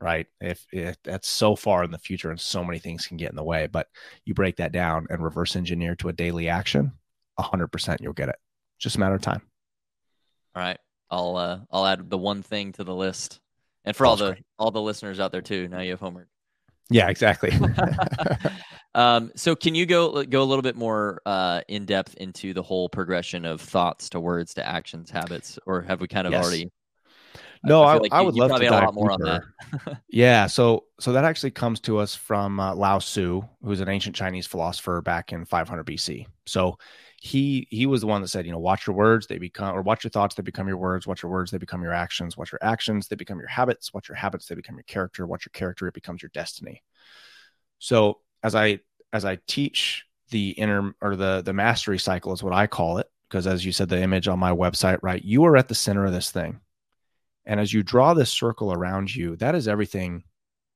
right? If, if that's so far in the future and so many things can get in the way, but you break that down and reverse engineer to a daily action, 100% you'll get it. Just a matter of time. All right. I'll uh, I'll add the one thing to the list. And for all the great. all the listeners out there too, now you have homework. Yeah, exactly. um, so can you go go a little bit more uh, in depth into the whole progression of thoughts to words to actions habits, or have we kind of yes. already? No, I, I, like I would you, love you to dive a lot more deeper. on that. yeah, so so that actually comes to us from uh, Lao Tzu, who's an ancient Chinese philosopher back in 500 BC. So he he was the one that said, you know, watch your words, they become, or watch your thoughts, they become your words. Watch your words, they become your actions. Watch your actions, they become your habits. Watch your habits, they become your character. Watch your character, it becomes your destiny. So as I as I teach the inner or the the mastery cycle is what I call it, because as you said, the image on my website, right? You are at the center of this thing, and as you draw this circle around you, that is everything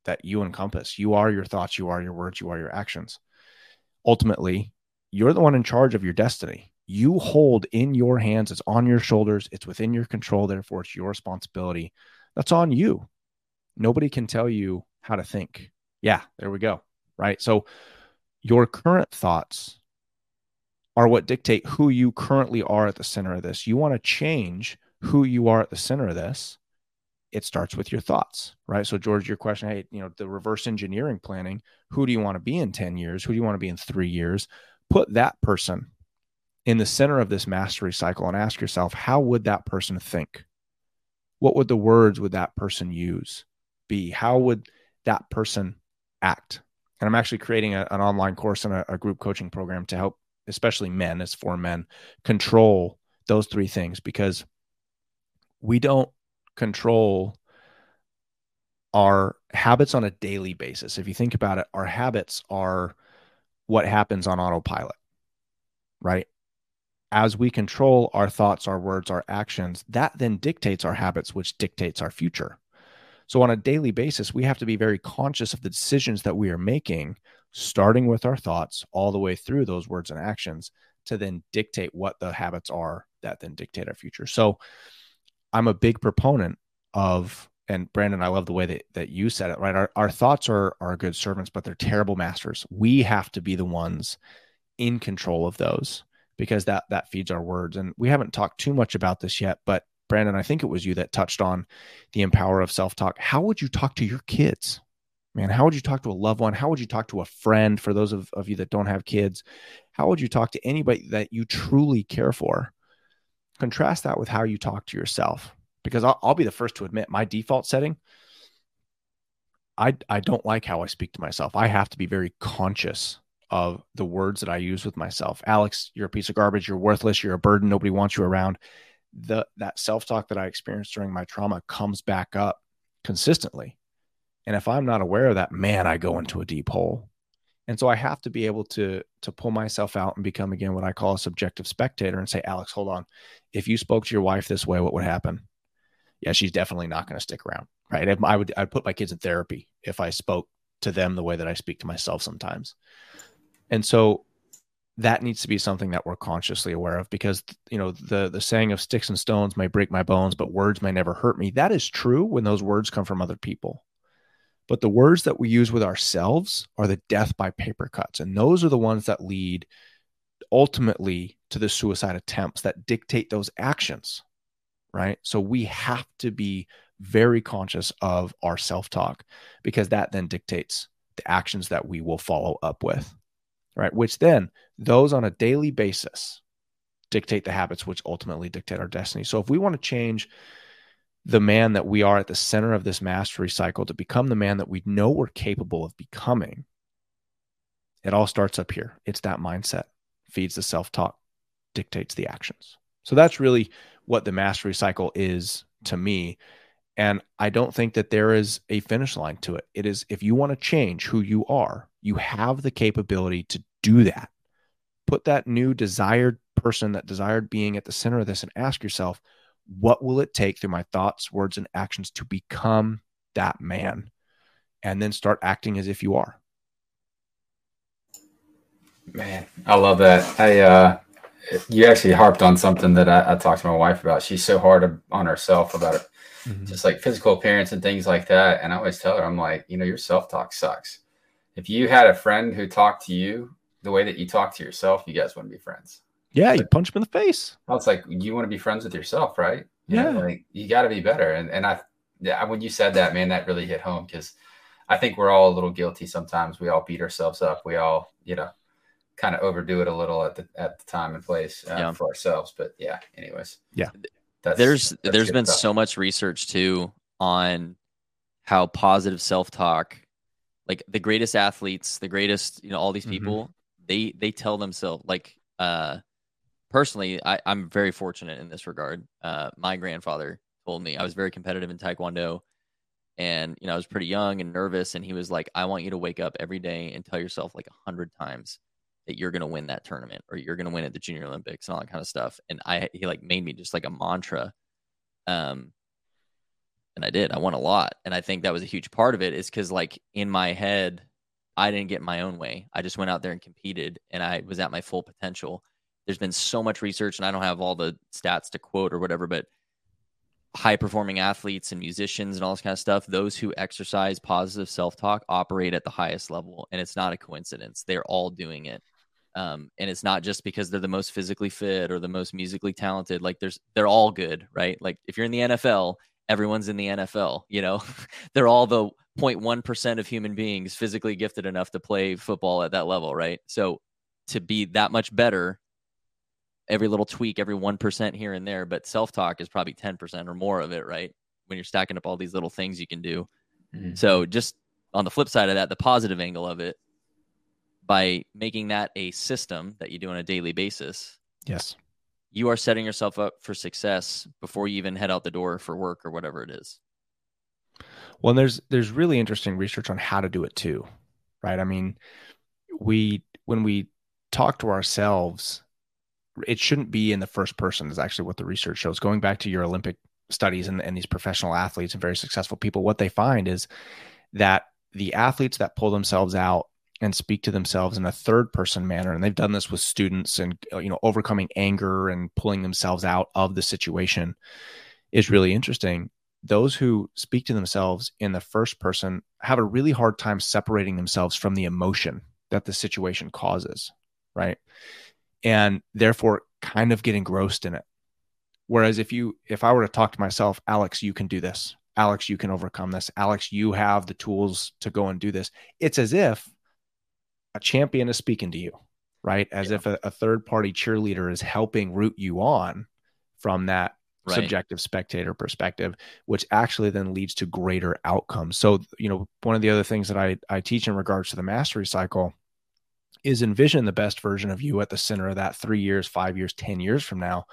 that you encompass. You are your thoughts, you are your words, you are your actions. Ultimately, you're the one in charge of your destiny. You hold in your hands, it's on your shoulders, it's within your control, therefore, it's your responsibility. That's on you. Nobody can tell you how to think. Yeah, there we go. Right. So, your current thoughts are what dictate who you currently are at the center of this. You want to change who you are at the center of this. It starts with your thoughts, right? So, George, your question, hey, you know, the reverse engineering planning, who do you want to be in 10 years? Who do you want to be in three years? put that person in the center of this mastery cycle and ask yourself, how would that person think? what would the words would that person use be? How would that person act? And I'm actually creating a, an online course and a, a group coaching program to help, especially men, as for men, control those three things because we don't control our habits on a daily basis. If you think about it, our habits are what happens on autopilot, right? As we control our thoughts, our words, our actions, that then dictates our habits, which dictates our future. So, on a daily basis, we have to be very conscious of the decisions that we are making, starting with our thoughts all the way through those words and actions to then dictate what the habits are that then dictate our future. So, I'm a big proponent of and Brandon, I love the way that, that you said it, right? Our, our thoughts are, are good servants, but they're terrible masters. We have to be the ones in control of those because that, that feeds our words. And we haven't talked too much about this yet, but Brandon, I think it was you that touched on the empower of self-talk. How would you talk to your kids? Man, how would you talk to a loved one? How would you talk to a friend for those of, of you that don't have kids? How would you talk to anybody that you truly care for? Contrast that with how you talk to yourself because I'll, I'll, be the first to admit my default setting I, I don't like how I speak to myself. I have to be very conscious of the words that I use with myself. Alex, you're a piece of garbage. You're worthless. You're a burden. Nobody wants you around. The that self talk that I experienced during my trauma comes back up consistently, and if I'm not aware of that, man, I go into a deep hole. And so I have to be able to to pull myself out and become again what I call a subjective spectator and say, Alex, hold on. If you spoke to your wife this way, what would happen? yeah, she's definitely not going to stick around. Right. I would, I'd put my kids in therapy if I spoke to them the way that I speak to myself sometimes. And so that needs to be something that we're consciously aware of because you know the the saying of sticks and stones may break my bones but words may never hurt me that is true when those words come from other people but the words that we use with ourselves are the death by paper cuts and those are the ones that lead ultimately to the suicide attempts that dictate those actions right? So we have to be very conscious of our self talk because that then dictates the actions that we will follow up with, right? Which then, those on a daily basis dictate the habits which ultimately dictate our destiny. So if we want to change the man that we are at the center of this mastery cycle to become the man that we know we're capable of becoming, it all starts up here. It's that mindset, feeds the self talk, dictates the actions. So that's really what the mastery cycle is to me. And I don't think that there is a finish line to it. It is if you want to change who you are, you have the capability to do that. Put that new desired person, that desired being at the center of this and ask yourself, what will it take through my thoughts, words, and actions to become that man? And then start acting as if you are. Man, I love that. I uh you actually harped on something that I, I, talked to my wife about. She's so hard on herself about it, mm-hmm. just like physical appearance and things like that. And I always tell her, I'm like, you know, your self talk sucks. If you had a friend who talked to you the way that you talk to yourself, you guys wouldn't be friends. Yeah, you punch him in the face. I was like, you want to be friends with yourself, right? You yeah, know, like you got to be better. And and I, yeah, when you said that, man, that really hit home because I think we're all a little guilty sometimes. We all beat ourselves up. We all, you know, kind of overdo it a little at the at the time and place uh, yeah. for ourselves. But yeah, anyways, yeah, that's, there's that's there's been stuff. so much research too on how positive self talk, like the greatest athletes, the greatest, you know, all these mm-hmm. people, mm-hmm. they they tell themselves like uh personally, I, I'm very fortunate in this regard. Uh, my grandfather told me I was very competitive in Taekwondo and you know i was pretty young and nervous and he was like i want you to wake up every day and tell yourself like a hundred times that you're going to win that tournament or you're going to win at the junior olympics and all that kind of stuff. And i he like made me just like a mantra um and i did. I won a lot. And i think that was a huge part of it is because like in my head i didn't get my own way. I just went out there and competed and i was at my full potential there's been so much research and i don't have all the stats to quote or whatever but high performing athletes and musicians and all this kind of stuff, those who exercise positive self talk operate at the highest level. And it's not a coincidence. They're all doing it. Um, and it's not just because they're the most physically fit or the most musically talented. Like there's, they're all good, right? Like if you're in the NFL, everyone's in the NFL. You know, they're all the 0.1% of human beings physically gifted enough to play football at that level, right? So to be that much better, every little tweak, every 1% here and there, but self talk is probably 10% or more of it, right? when you're stacking up all these little things you can do. Mm-hmm. So just on the flip side of that, the positive angle of it, by making that a system that you do on a daily basis. Yes. You are setting yourself up for success before you even head out the door for work or whatever it is. Well, there's there's really interesting research on how to do it too. Right? I mean, we when we talk to ourselves, it shouldn't be in the first person is actually what the research shows. Going back to your Olympic studies and, and these professional athletes and very successful people, what they find is that the athletes that pull themselves out and speak to themselves in a third person manner and they've done this with students and uh, you know overcoming anger and pulling themselves out of the situation is really interesting those who speak to themselves in the first person have a really hard time separating themselves from the emotion that the situation causes right and therefore kind of get engrossed in it whereas if you if i were to talk to myself alex you can do this Alex, you can overcome this. Alex, you have the tools to go and do this. It's as if a champion is speaking to you, right? As yeah. if a, a, third party cheerleader is helping root you on from that right. subjective spectator perspective, which actually then leads to greater outcomes. So, you know, one of the other things that I, I teach in regards to the mastery cycle is envision the best version of you at the center of that three years, five years, 10 years from now.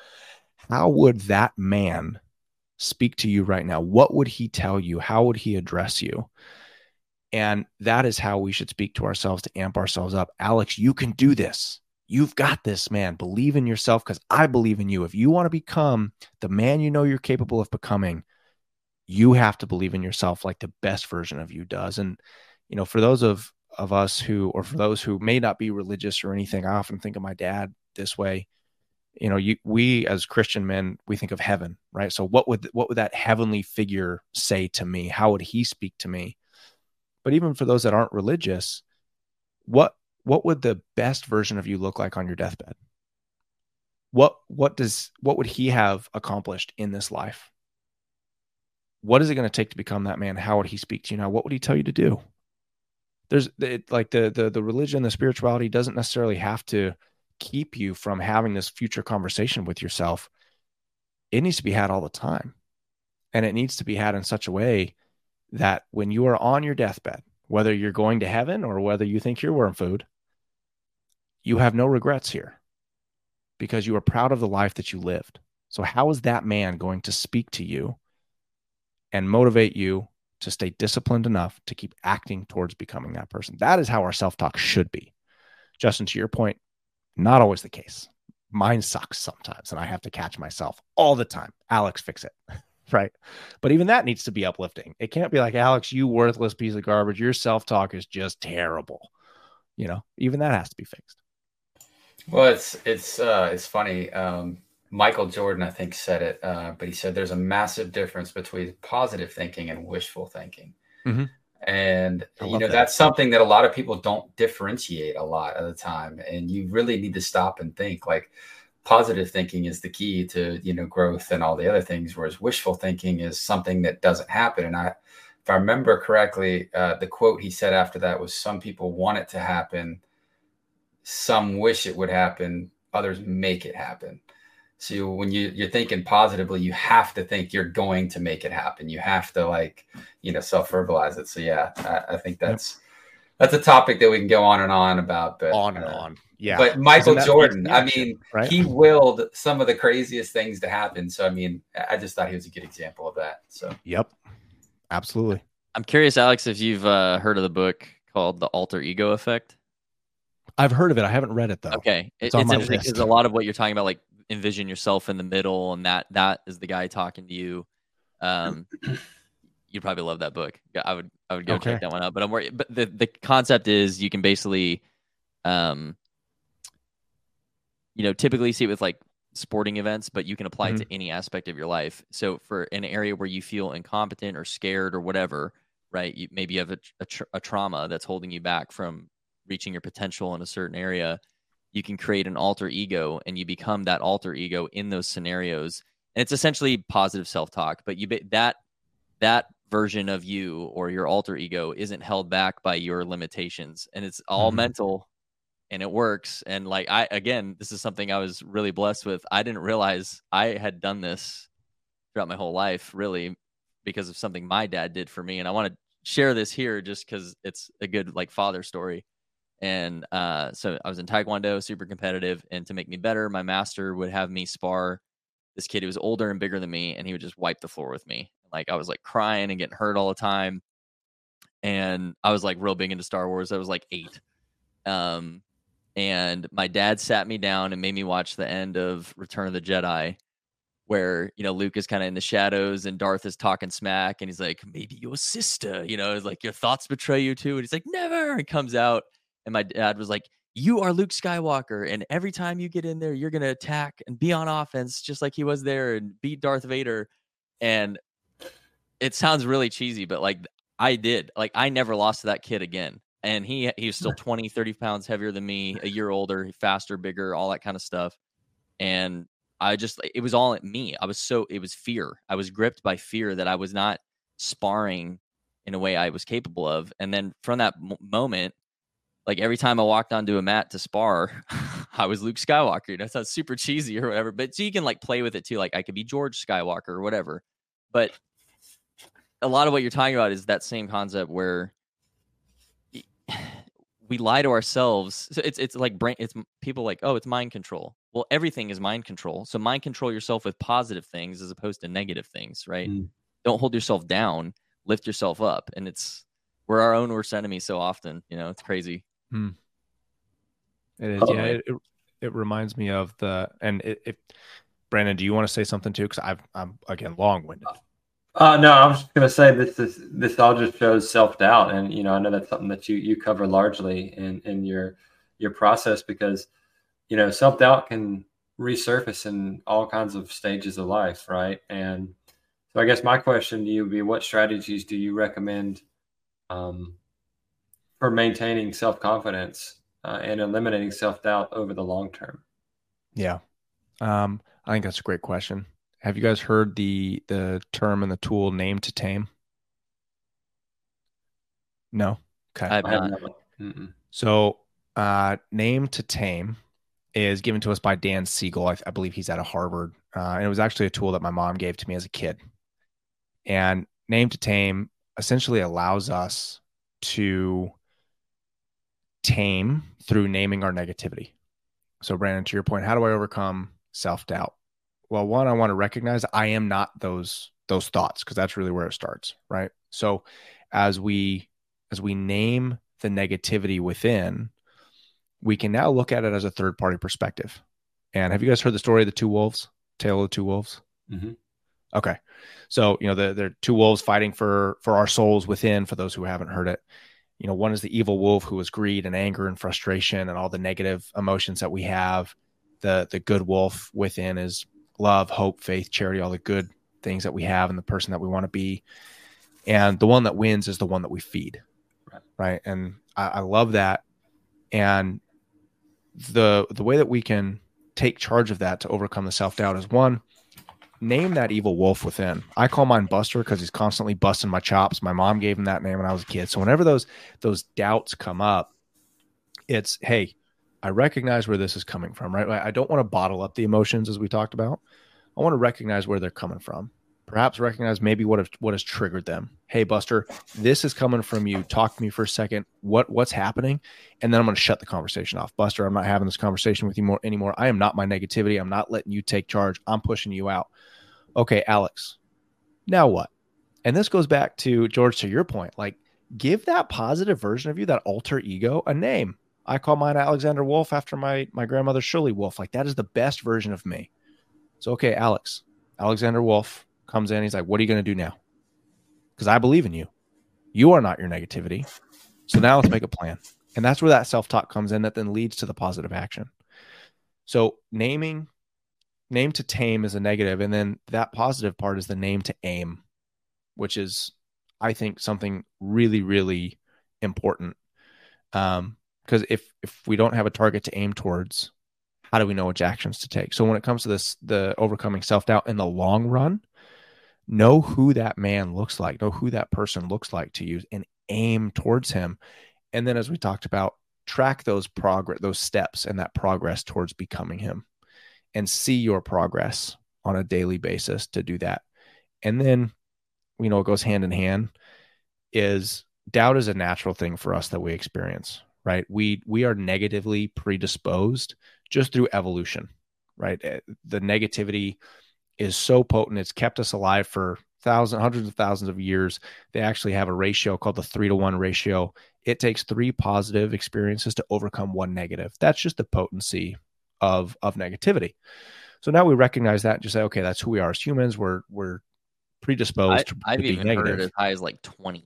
How would that man speak to you right now? What would he tell you? How would he address you? And that is how we should speak to ourselves to amp ourselves up. Alex, you can do this. You've got this, man. Believe in yourself because I believe in you. If you want to become the man you know you're capable of becoming, you have to believe in yourself like the best version of you does. And, you know, for those of, of us who, or for those who may not be religious or anything, I often think of my dad this way. You know you we as christian men we think of heaven right? So what would what would that heavenly figure say to me? How would he speak to me? But even for those that aren't religious what what would the best version of you look like on your deathbed? What what does what would he have accomplished in this life? What is it going to take to become that man? How would he speak to you now? What would he tell you to do there's it, like the the the religion the spirituality doesn't necessarily have to keep you from having this future conversation with yourself, it needs to be had all the time. And it needs to be had in such a way that when you are on your deathbed, whether you're going to heaven or whether you think you're worm food, you have no regrets here because you are proud of the life that you lived. So, how is that man going to speak to you and motivate you to stay disciplined enough to keep acting towards becoming that person? That is how our self talk should be. Justin, to your point, not always the case. Mine sucks sometimes, and I have to catch myself all the time. Alex, fix it. right. But even that needs to be uplifting. It can't be like, Alex, you worthless piece of garbage. Your self talk is just terrible. You know, even that has to be fixed. Well, it's it's uh, it's funny. Um, Michael Jordan, I think, said it, uh, but he said there's a massive difference between positive thinking and wishful thinking. Mm-hmm and you know that. that's something that a lot of people don't differentiate a lot of the time and you really need to stop and think like positive thinking is the key to you know growth and all the other things whereas wishful thinking is something that doesn't happen and i if i remember correctly uh, the quote he said after that was some people want it to happen some wish it would happen others make it happen so when you you're thinking positively, you have to think you're going to make it happen. You have to like, you know, self verbalize it. So yeah, I, I think that's that's a topic that we can go on and on about. But on and uh, on, yeah. But Michael Jordan, I mean, right? he willed some of the craziest things to happen. So I mean, I just thought he was a good example of that. So yep, absolutely. I'm curious, Alex, if you've uh, heard of the book called The Alter Ego Effect. I've heard of it. I haven't read it though. Okay, it's, it's interesting because a lot of what you're talking about, like envision yourself in the middle and that that is the guy talking to you um you'd probably love that book i would i would go okay. check that one out but i'm worried but the the concept is you can basically um you know typically see it with like sporting events but you can apply mm-hmm. it to any aspect of your life so for an area where you feel incompetent or scared or whatever right you, maybe you have a, a, tra- a trauma that's holding you back from reaching your potential in a certain area you can create an alter ego and you become that alter ego in those scenarios and it's essentially positive self-talk but you that that version of you or your alter ego isn't held back by your limitations and it's all mm-hmm. mental and it works and like i again this is something i was really blessed with i didn't realize i had done this throughout my whole life really because of something my dad did for me. And I want to share this here just because it's a good like father story. And uh, so I was in Taekwondo, super competitive. And to make me better, my master would have me spar this kid who was older and bigger than me, and he would just wipe the floor with me. Like I was like crying and getting hurt all the time. And I was like real big into Star Wars. I was like eight. Um, and my dad sat me down and made me watch the end of Return of the Jedi, where you know Luke is kind of in the shadows and Darth is talking smack, and he's like, "Maybe your sister," you know, is like your thoughts betray you too, and he's like, "Never," and comes out, and my dad was like, "You are Luke Skywalker, and every time you get in there, you're gonna attack and be on offense, just like he was there, and beat Darth Vader." And it sounds really cheesy, but like I did, like I never lost to that kid again and he he was still 20 30 pounds heavier than me a year older faster bigger all that kind of stuff and i just it was all at me i was so it was fear i was gripped by fear that i was not sparring in a way i was capable of and then from that m- moment like every time i walked onto a mat to spar i was luke skywalker you know it sounds super cheesy or whatever but so you can like play with it too like i could be george skywalker or whatever but a lot of what you're talking about is that same concept where we lie to ourselves. So it's it's like brain. It's people like, oh, it's mind control. Well, everything is mind control. So mind control yourself with positive things as opposed to negative things, right? Mm. Don't hold yourself down. Lift yourself up. And it's we're our own worst enemy so often. You know, it's crazy. Mm. It is. Yeah. It, it, it, reminds me of the and it, it Brandon, do you want to say something too? Because I've I'm again long winded. Uh, no, I was just going to say this is this all just shows self doubt, and you know I know that's something that you you cover largely in in your your process because you know self doubt can resurface in all kinds of stages of life, right? And so I guess my question to you would be, what strategies do you recommend um, for maintaining self confidence uh, and eliminating self doubt over the long term? Yeah, um, I think that's a great question. Have you guys heard the the term and the tool name to tame? No. Okay. I've not. So, uh, name to tame is given to us by Dan Siegel. I, I believe he's out of Harvard, uh, and it was actually a tool that my mom gave to me as a kid. And name to tame essentially allows us to tame through naming our negativity. So, Brandon, to your point, how do I overcome self doubt? well one i want to recognize i am not those those thoughts because that's really where it starts right so as we as we name the negativity within we can now look at it as a third party perspective and have you guys heard the story of the two wolves tale of the two wolves mm-hmm. okay so you know the, the two wolves fighting for for our souls within for those who haven't heard it you know one is the evil wolf who is greed and anger and frustration and all the negative emotions that we have the the good wolf within is love, hope, faith, charity, all the good things that we have and the person that we want to be. And the one that wins is the one that we feed. Right. right? And I, I love that. And the the way that we can take charge of that to overcome the self-doubt is one, name that evil wolf within. I call mine Buster because he's constantly busting my chops. My mom gave him that name when I was a kid. So whenever those those doubts come up, it's hey, I recognize where this is coming from, right? I don't want to bottle up the emotions as we talked about. I want to recognize where they're coming from. Perhaps recognize maybe what have, what has triggered them. Hey, Buster, this is coming from you. Talk to me for a second. What what's happening? And then I'm going to shut the conversation off. Buster, I'm not having this conversation with you more anymore. I am not my negativity. I'm not letting you take charge. I'm pushing you out. Okay, Alex. Now what? And this goes back to George to your point. Like, give that positive version of you, that alter ego, a name I call mine Alexander Wolf after my my grandmother Shirley Wolf. Like that is the best version of me. So okay, Alex, Alexander Wolf comes in. He's like, "What are you going to do now?" Because I believe in you. You are not your negativity. So now let's make a plan. And that's where that self talk comes in. That then leads to the positive action. So naming, name to tame is a negative, and then that positive part is the name to aim, which is, I think, something really, really important. Um, because if if we don't have a target to aim towards how do we know which actions to take? So when it comes to this the overcoming self-doubt in the long run know who that man looks like know who that person looks like to you and aim towards him. And then as we talked about track those progress those steps and that progress towards becoming him and see your progress on a daily basis to do that and then you know, it goes hand in hand is doubt is a natural thing for us that we experience, right? We we are negatively predisposed just through evolution, right? Eh, the negativity is so potent; it's kept us alive for thousands, hundreds of thousands of years. They actually have a ratio called the three to one ratio. It takes three positive experiences to overcome one negative. That's just the potency of of negativity. So now we recognize that and just say, okay, that's who we are as humans. We're we're predisposed I, to, I've even negative. heard it as high as like twenty.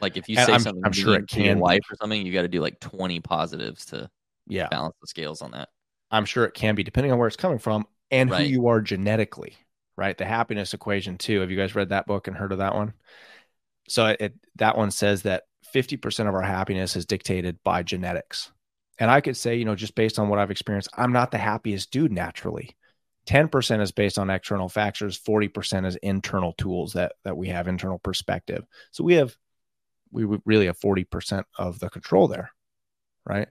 Like if you say I'm, something, I'm sure it can your wife or something, you got to do like twenty positives to yeah balance the scales on that. I'm sure it can be depending on where it's coming from and Right. who you are genetically, right? The happiness equation too. Have you guys read that book and heard of that one? So it, it that one says that 50% of our happiness is dictated by genetics. And I could say, you know, just based on what I've experienced, I'm not the happiest dude naturally. 10% is based on external factors, 40% is internal tools that that we have internal perspective. So we have we really have 40% of the control there, right?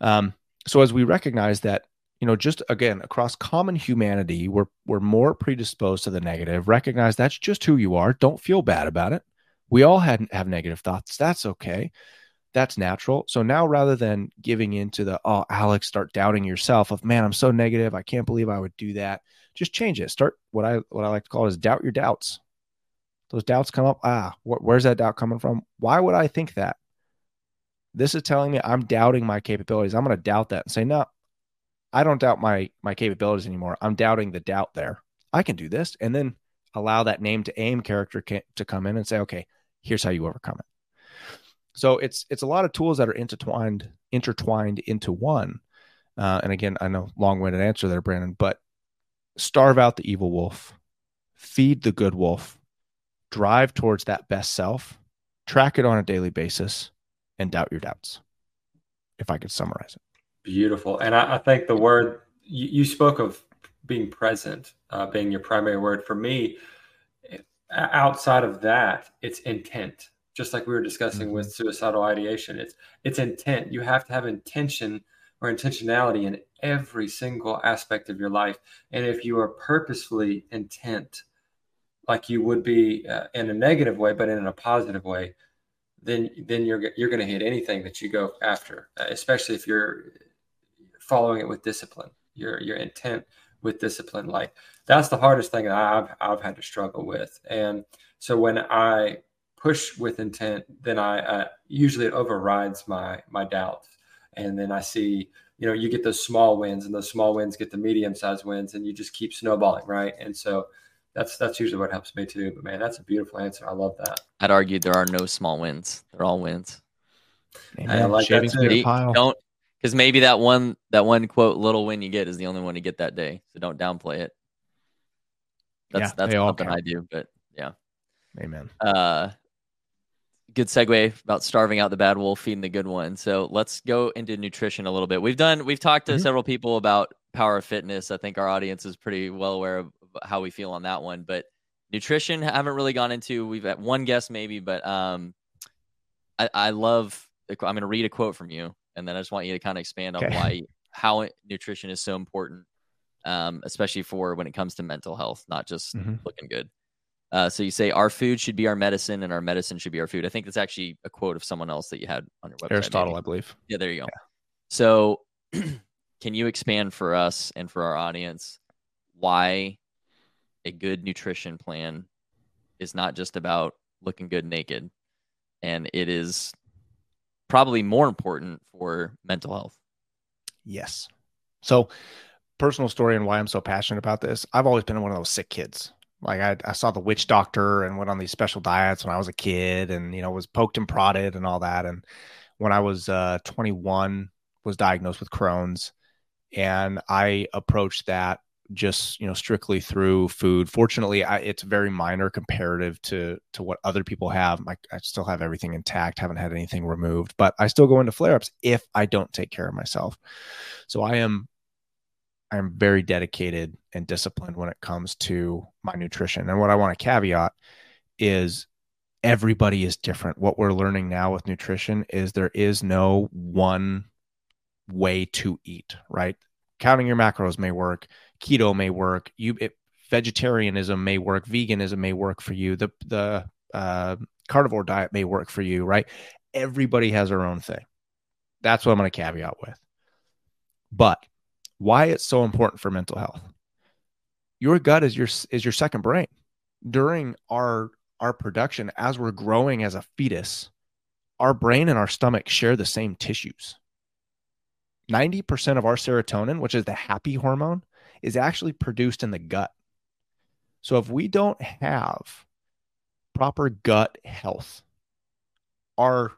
Um, so as we recognize that you know just again across common humanity we're we're more predisposed to the negative recognize that's just who you are don't feel bad about it we all had have negative thoughts that's okay that's natural so now rather than giving into the oh alex start doubting yourself of man i'm so negative i can't believe i would do that just change it start what i what i like to call is doubt your doubts those doubts come up ah wh- where's that doubt coming from why would i think that this is telling me i'm doubting my capabilities i'm going to doubt that and say no I don't doubt my my capabilities anymore. I'm doubting the doubt there. I can do this, and then allow that name to aim character to come in and say, okay, here's how you overcome it. So it's it's a lot of tools that are intertwined intertwined into one. Uh, and again, I know long winded answer there, Brandon, but starve out the evil wolf, feed the good wolf, drive towards that best self, track it on a daily basis, and doubt your doubts. If I could summarize it. Beautiful. And I, I think the word you, you, spoke of being present, uh, being your primary word. For me, outside of that, it's intent. Just like we were discussing mm-hmm. with suicidal ideation, it's it's intent. You have to have intention or intentionality in every single aspect of your life. And if you are purposefully intent, like you would be uh, in a negative way, but in a positive way, then then you're you're going to hit anything that you go after, uh, especially if you're following it with discipline, your your intent with discipline. Like that's the hardest thing that I've I've had to struggle with. And so when I push with intent, then I uh, usually it overrides my my doubts. And then I see, you know, you get those small wins, and those small wins get the medium sized wins, and you just keep snowballing, right? And so that's that's usually what helps me too. But man, that's a beautiful answer. I love that. I'd argue there are no small wins; they're all wins. Amen. I like that too. Don't because maybe that one that one quote little win you get is the only one you get that day. So don't downplay it. That's yeah, that's something I do, but yeah. Amen. Uh good segue about starving out the bad wolf, feeding the good one. So let's go into nutrition a little bit. We've done we've talked to mm-hmm. several people about power of fitness. I think our audience is pretty well aware of how we feel on that one. But nutrition I haven't really gone into. We've had one guest maybe, but um I, I love I'm gonna read a quote from you and then I just want you to kind of expand on why how nutrition is so important, um, especially for when it comes to mental health, not just mm-hmm. looking good. Uh, so you say our food should be our medicine, and our medicine should be our food. I think that's actually a quote of someone else that you had on your website. Aristotle, maybe. I believe. Yeah, there you go. Yeah. So, can you expand for us and for our audience why a good nutrition plan is not just about looking good naked, and it is probably more important for mental health. Yes. So, personal story and why I'm so passionate about this. I've always been one of those sick kids. Like I, I saw the witch doctor and went on these special diets when I was a kid, and you know was poked and prodded and all that. And when I was uh, 21, was diagnosed with Crohn's, and I approached that just you know strictly through food. Fortunately I, it's very minor comparative to to what other people have. I, I still have everything intact haven't had anything removed but i still go into flare-ups if i don't take care of myself. So i am i am very dedicated and disciplined when it comes to my nutrition and what i want to caveat is everybody is different what we're learning now with nutrition is there is no one way to eat right counting your macros may work keto may work. You it, vegetarianism may work, veganism may work for you, the the uh, carnivore diet may work for you, right? Everybody has their own thing. That's what I'm going to caveat with. But why it's so important for mental health. Your gut is your is your second brain. During our our production as we're growing as a fetus, our brain and our stomach share the same tissues. 90% of our serotonin, which is the happy hormone, is actually produced in the gut. So if we don't have proper gut health, our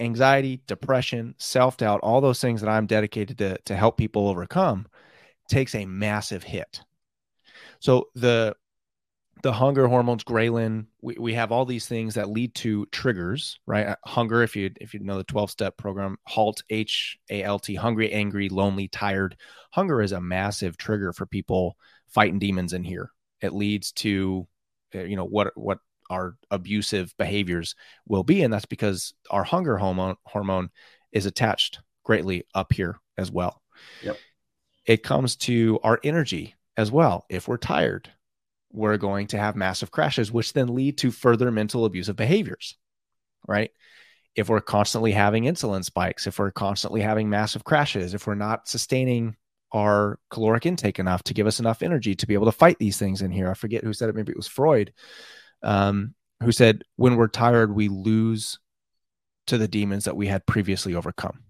anxiety, depression, self doubt, all those things that I'm dedicated to, to help people overcome takes a massive hit. So the the hunger hormones, ghrelin, we, we have all these things that lead to triggers, right? Uh, hunger, if you if you know the 12 step program, HALT, H A L T, hungry, angry, lonely, tired. Hunger is a massive trigger for people fighting demons in here. It leads to uh, you know what what our abusive behaviors will be and that's because our hunger hormone hormone is attached greatly up here as well. Yep. It comes to our energy as well. If we're tired, we're going to have massive crashes, which then lead to further mental abusive behaviors, right? If we're constantly having insulin spikes, if we're constantly having massive crashes, if we're not sustaining our caloric intake enough to give us enough energy to be able to fight these things in here. I forget who said it. Maybe it was Freud, um, who said, when we're tired, we lose to the demons that we had previously overcome.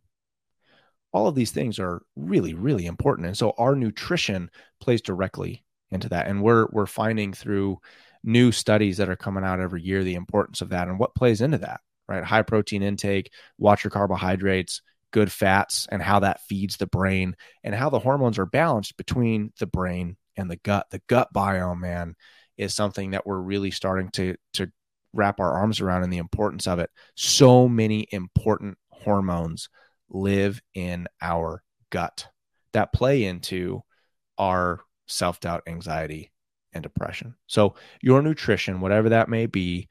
All of these things are really, really important. And so our nutrition plays directly into that. And we're we're finding through new studies that are coming out every year the importance of that and what plays into that, right? High protein intake, watch your carbohydrates, good fats, and how that feeds the brain and how the hormones are balanced between the brain and the gut. The gut biome, man, is something that we're really starting to to wrap our arms around and the importance of it. So many important hormones live in our gut that play into our self doubt, anxiety, and depression. So, your nutrition, whatever that may be,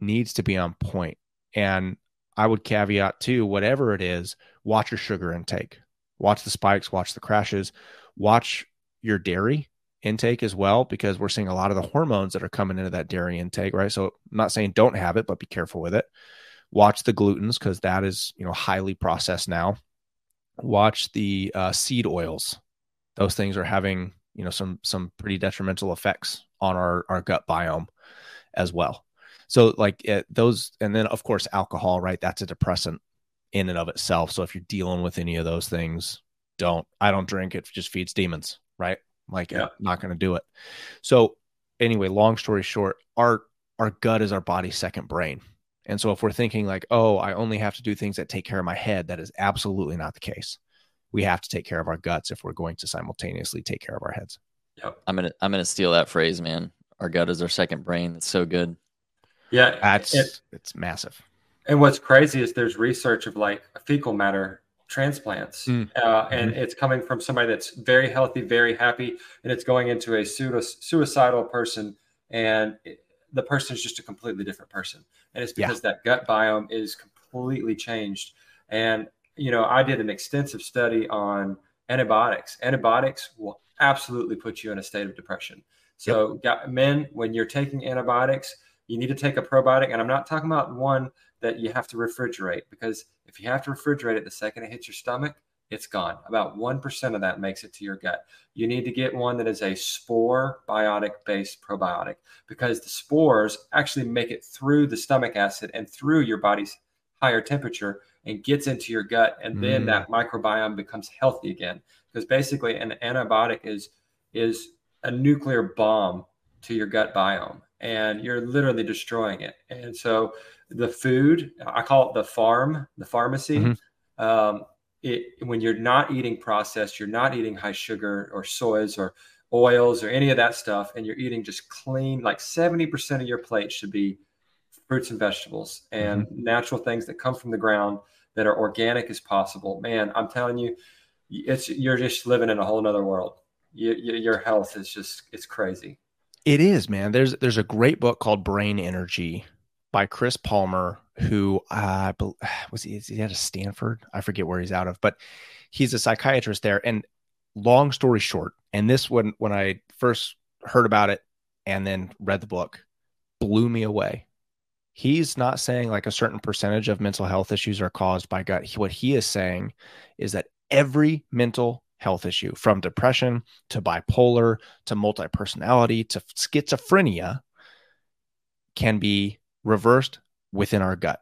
needs to be on point. And I would caveat too, whatever it is, watch your sugar intake, watch the spikes, watch the crashes, watch your dairy intake as well, because we're seeing a lot of the hormones that are coming into that dairy intake, right? So, I'm not saying don't have it, but be careful with it. Watch the glutens because that is, you know, highly processed now. Watch the uh, seed oils; those things are having you know some some pretty detrimental effects on our our gut biome as well so like it, those and then of course alcohol right that's a depressant in and of itself so if you're dealing with any of those things don't i don't drink it just feeds demons right like yeah. I'm not going to do it so anyway long story short our our gut is our body's second brain and so if we're thinking like oh i only have to do things that take care of my head that is absolutely not the case we have to take care of our guts if we're going to simultaneously take care of our heads. Yep. I'm gonna I'm gonna steal that phrase, man. Our gut is our second brain. It's so good. Yeah, that's it, it's massive. And what's crazy is there's research of like fecal matter transplants, mm. uh, and mm-hmm. it's coming from somebody that's very healthy, very happy, and it's going into a pseudo, suicidal person, and it, the person is just a completely different person, and it's because yeah. that gut biome is completely changed. And you know, I did an extensive study on antibiotics. Antibiotics will absolutely put you in a state of depression. So, yep. men, when you're taking antibiotics, you need to take a probiotic. And I'm not talking about one that you have to refrigerate because if you have to refrigerate it the second it hits your stomach, it's gone. About 1% of that makes it to your gut. You need to get one that is a spore biotic based probiotic because the spores actually make it through the stomach acid and through your body's higher temperature and gets into your gut and then mm. that microbiome becomes healthy again because basically an antibiotic is is a nuclear bomb to your gut biome and you're literally destroying it and so the food i call it the farm the pharmacy mm-hmm. um, it, when you're not eating processed you're not eating high sugar or soys or oils or any of that stuff and you're eating just clean like 70% of your plate should be fruits and vegetables and mm-hmm. natural things that come from the ground that are organic as possible. Man, I'm telling you, it's you're just living in a whole nother world. You, you, your health is just it's crazy. It is, man. There's there's a great book called Brain Energy by Chris Palmer, who I uh, was he, is he at Stanford? I forget where he's out of, but he's a psychiatrist there. And long story short, and this when when I first heard about it and then read the book blew me away. He's not saying like a certain percentage of mental health issues are caused by gut. What he is saying is that every mental health issue, from depression to bipolar to multi personality to schizophrenia, can be reversed within our gut.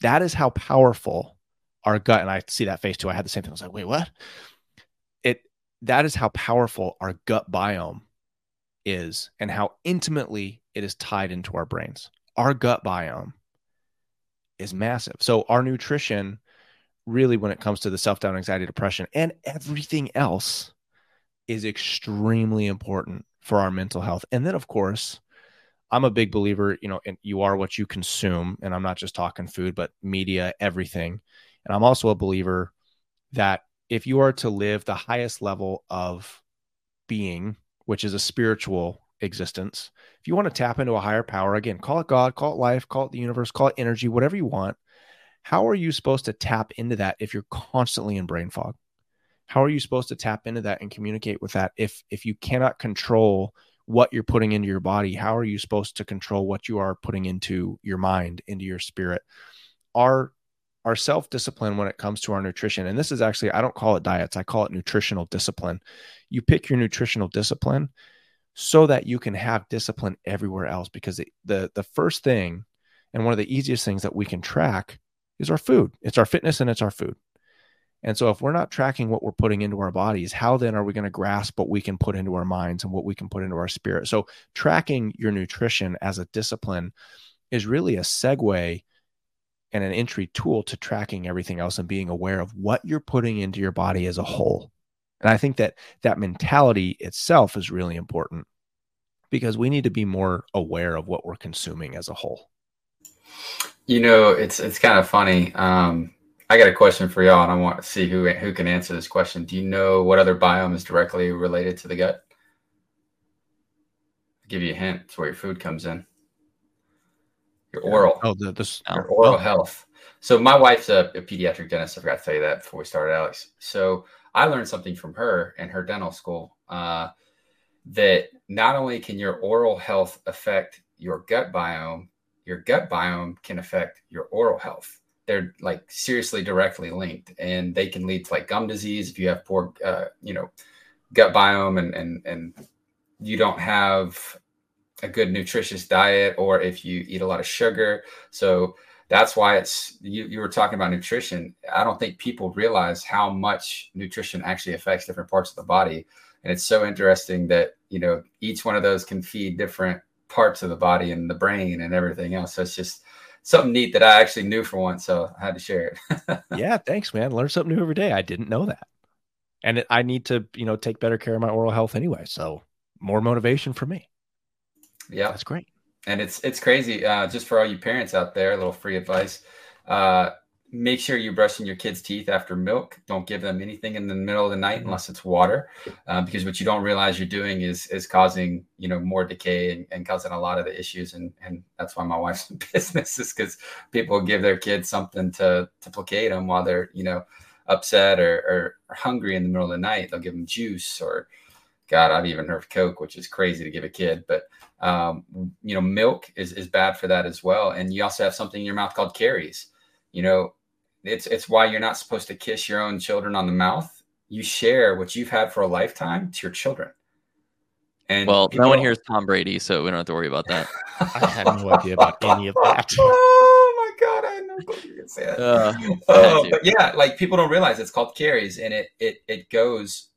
That is how powerful our gut, and I see that face too. I had the same thing. I was like, wait, what? It that is how powerful our gut biome is and how intimately it is tied into our brains. Our gut biome is massive. So our nutrition really when it comes to the self-doubt, anxiety, depression and everything else is extremely important for our mental health. And then of course, I'm a big believer, you know, and you are what you consume and I'm not just talking food, but media, everything. And I'm also a believer that if you are to live the highest level of being, which is a spiritual existence, if you want to tap into a higher power, again, call it God, call it life, call it the universe, call it energy, whatever you want. How are you supposed to tap into that if you're constantly in brain fog? How are you supposed to tap into that and communicate with that if if you cannot control what you're putting into your body? How are you supposed to control what you are putting into your mind, into your spirit? Our our self discipline when it comes to our nutrition, and this is actually, I don't call it diets, I call it nutritional discipline. You pick your nutritional discipline so that you can have discipline everywhere else because the, the, the first thing and one of the easiest things that we can track is our food. It's our fitness and it's our food. And so, if we're not tracking what we're putting into our bodies, how then are we going to grasp what we can put into our minds and what we can put into our spirit? So, tracking your nutrition as a discipline is really a segue and an entry tool to tracking everything else and being aware of what you're putting into your body as a whole. And I think that that mentality itself is really important because we need to be more aware of what we're consuming as a whole. You know, it's it's kind of funny. Um, I got a question for y'all, and I want to see who who can answer this question. Do you know what other biome is directly related to the gut? I'll give you a hint. It's where your food comes in your oral. Oh, the, this, your oral oh. health. So my wife's a, a, pediatric dentist. I forgot to tell you that before we started, Alex. So I learned something from her in her dental school uh, that not only can your oral health affect your gut biome, your gut biome can affect your oral health. They're like seriously directly linked, and they can lead to like gum disease if you have poor, uh, you know, gut biome and and and you don't have a good nutritious diet or if you eat a lot of sugar. So that's why it's you, you were talking about nutrition. I don't think people realize how much nutrition actually affects different parts of the body. And it's so interesting that, you know, each one of those can feed different parts of the body and the brain and everything else. So it's just something neat that I actually knew for once. So I had to share it. yeah. Thanks, man. Learn something new every day. I didn't know that. And it, I need to, you know, take better care of my oral health anyway. So more motivation for me. Yeah, that's great. And it's it's crazy. Uh, just for all you parents out there, a little free advice. Uh, make sure you're brushing your kids' teeth after milk. Don't give them anything in the middle of the night mm-hmm. unless it's water, um, because what you don't realize you're doing is is causing you know more decay and, and causing a lot of the issues. And and that's why my wife's in business is because people give their kids something to to placate them while they're you know upset or, or, or hungry in the middle of the night. They'll give them juice or God, I've even heard of Coke, which is crazy to give a kid, but um, you know, milk is, is bad for that as well. And you also have something in your mouth called caries. You know, it's it's why you're not supposed to kiss your own children on the mouth. You share what you've had for a lifetime to your children. And well, no one here is Tom Brady, so we don't have to worry about that. I had no idea about any of that. oh my god, I had no clue you could say that. Uh, uh, but yeah, like people don't realize it's called caries, and it it it goes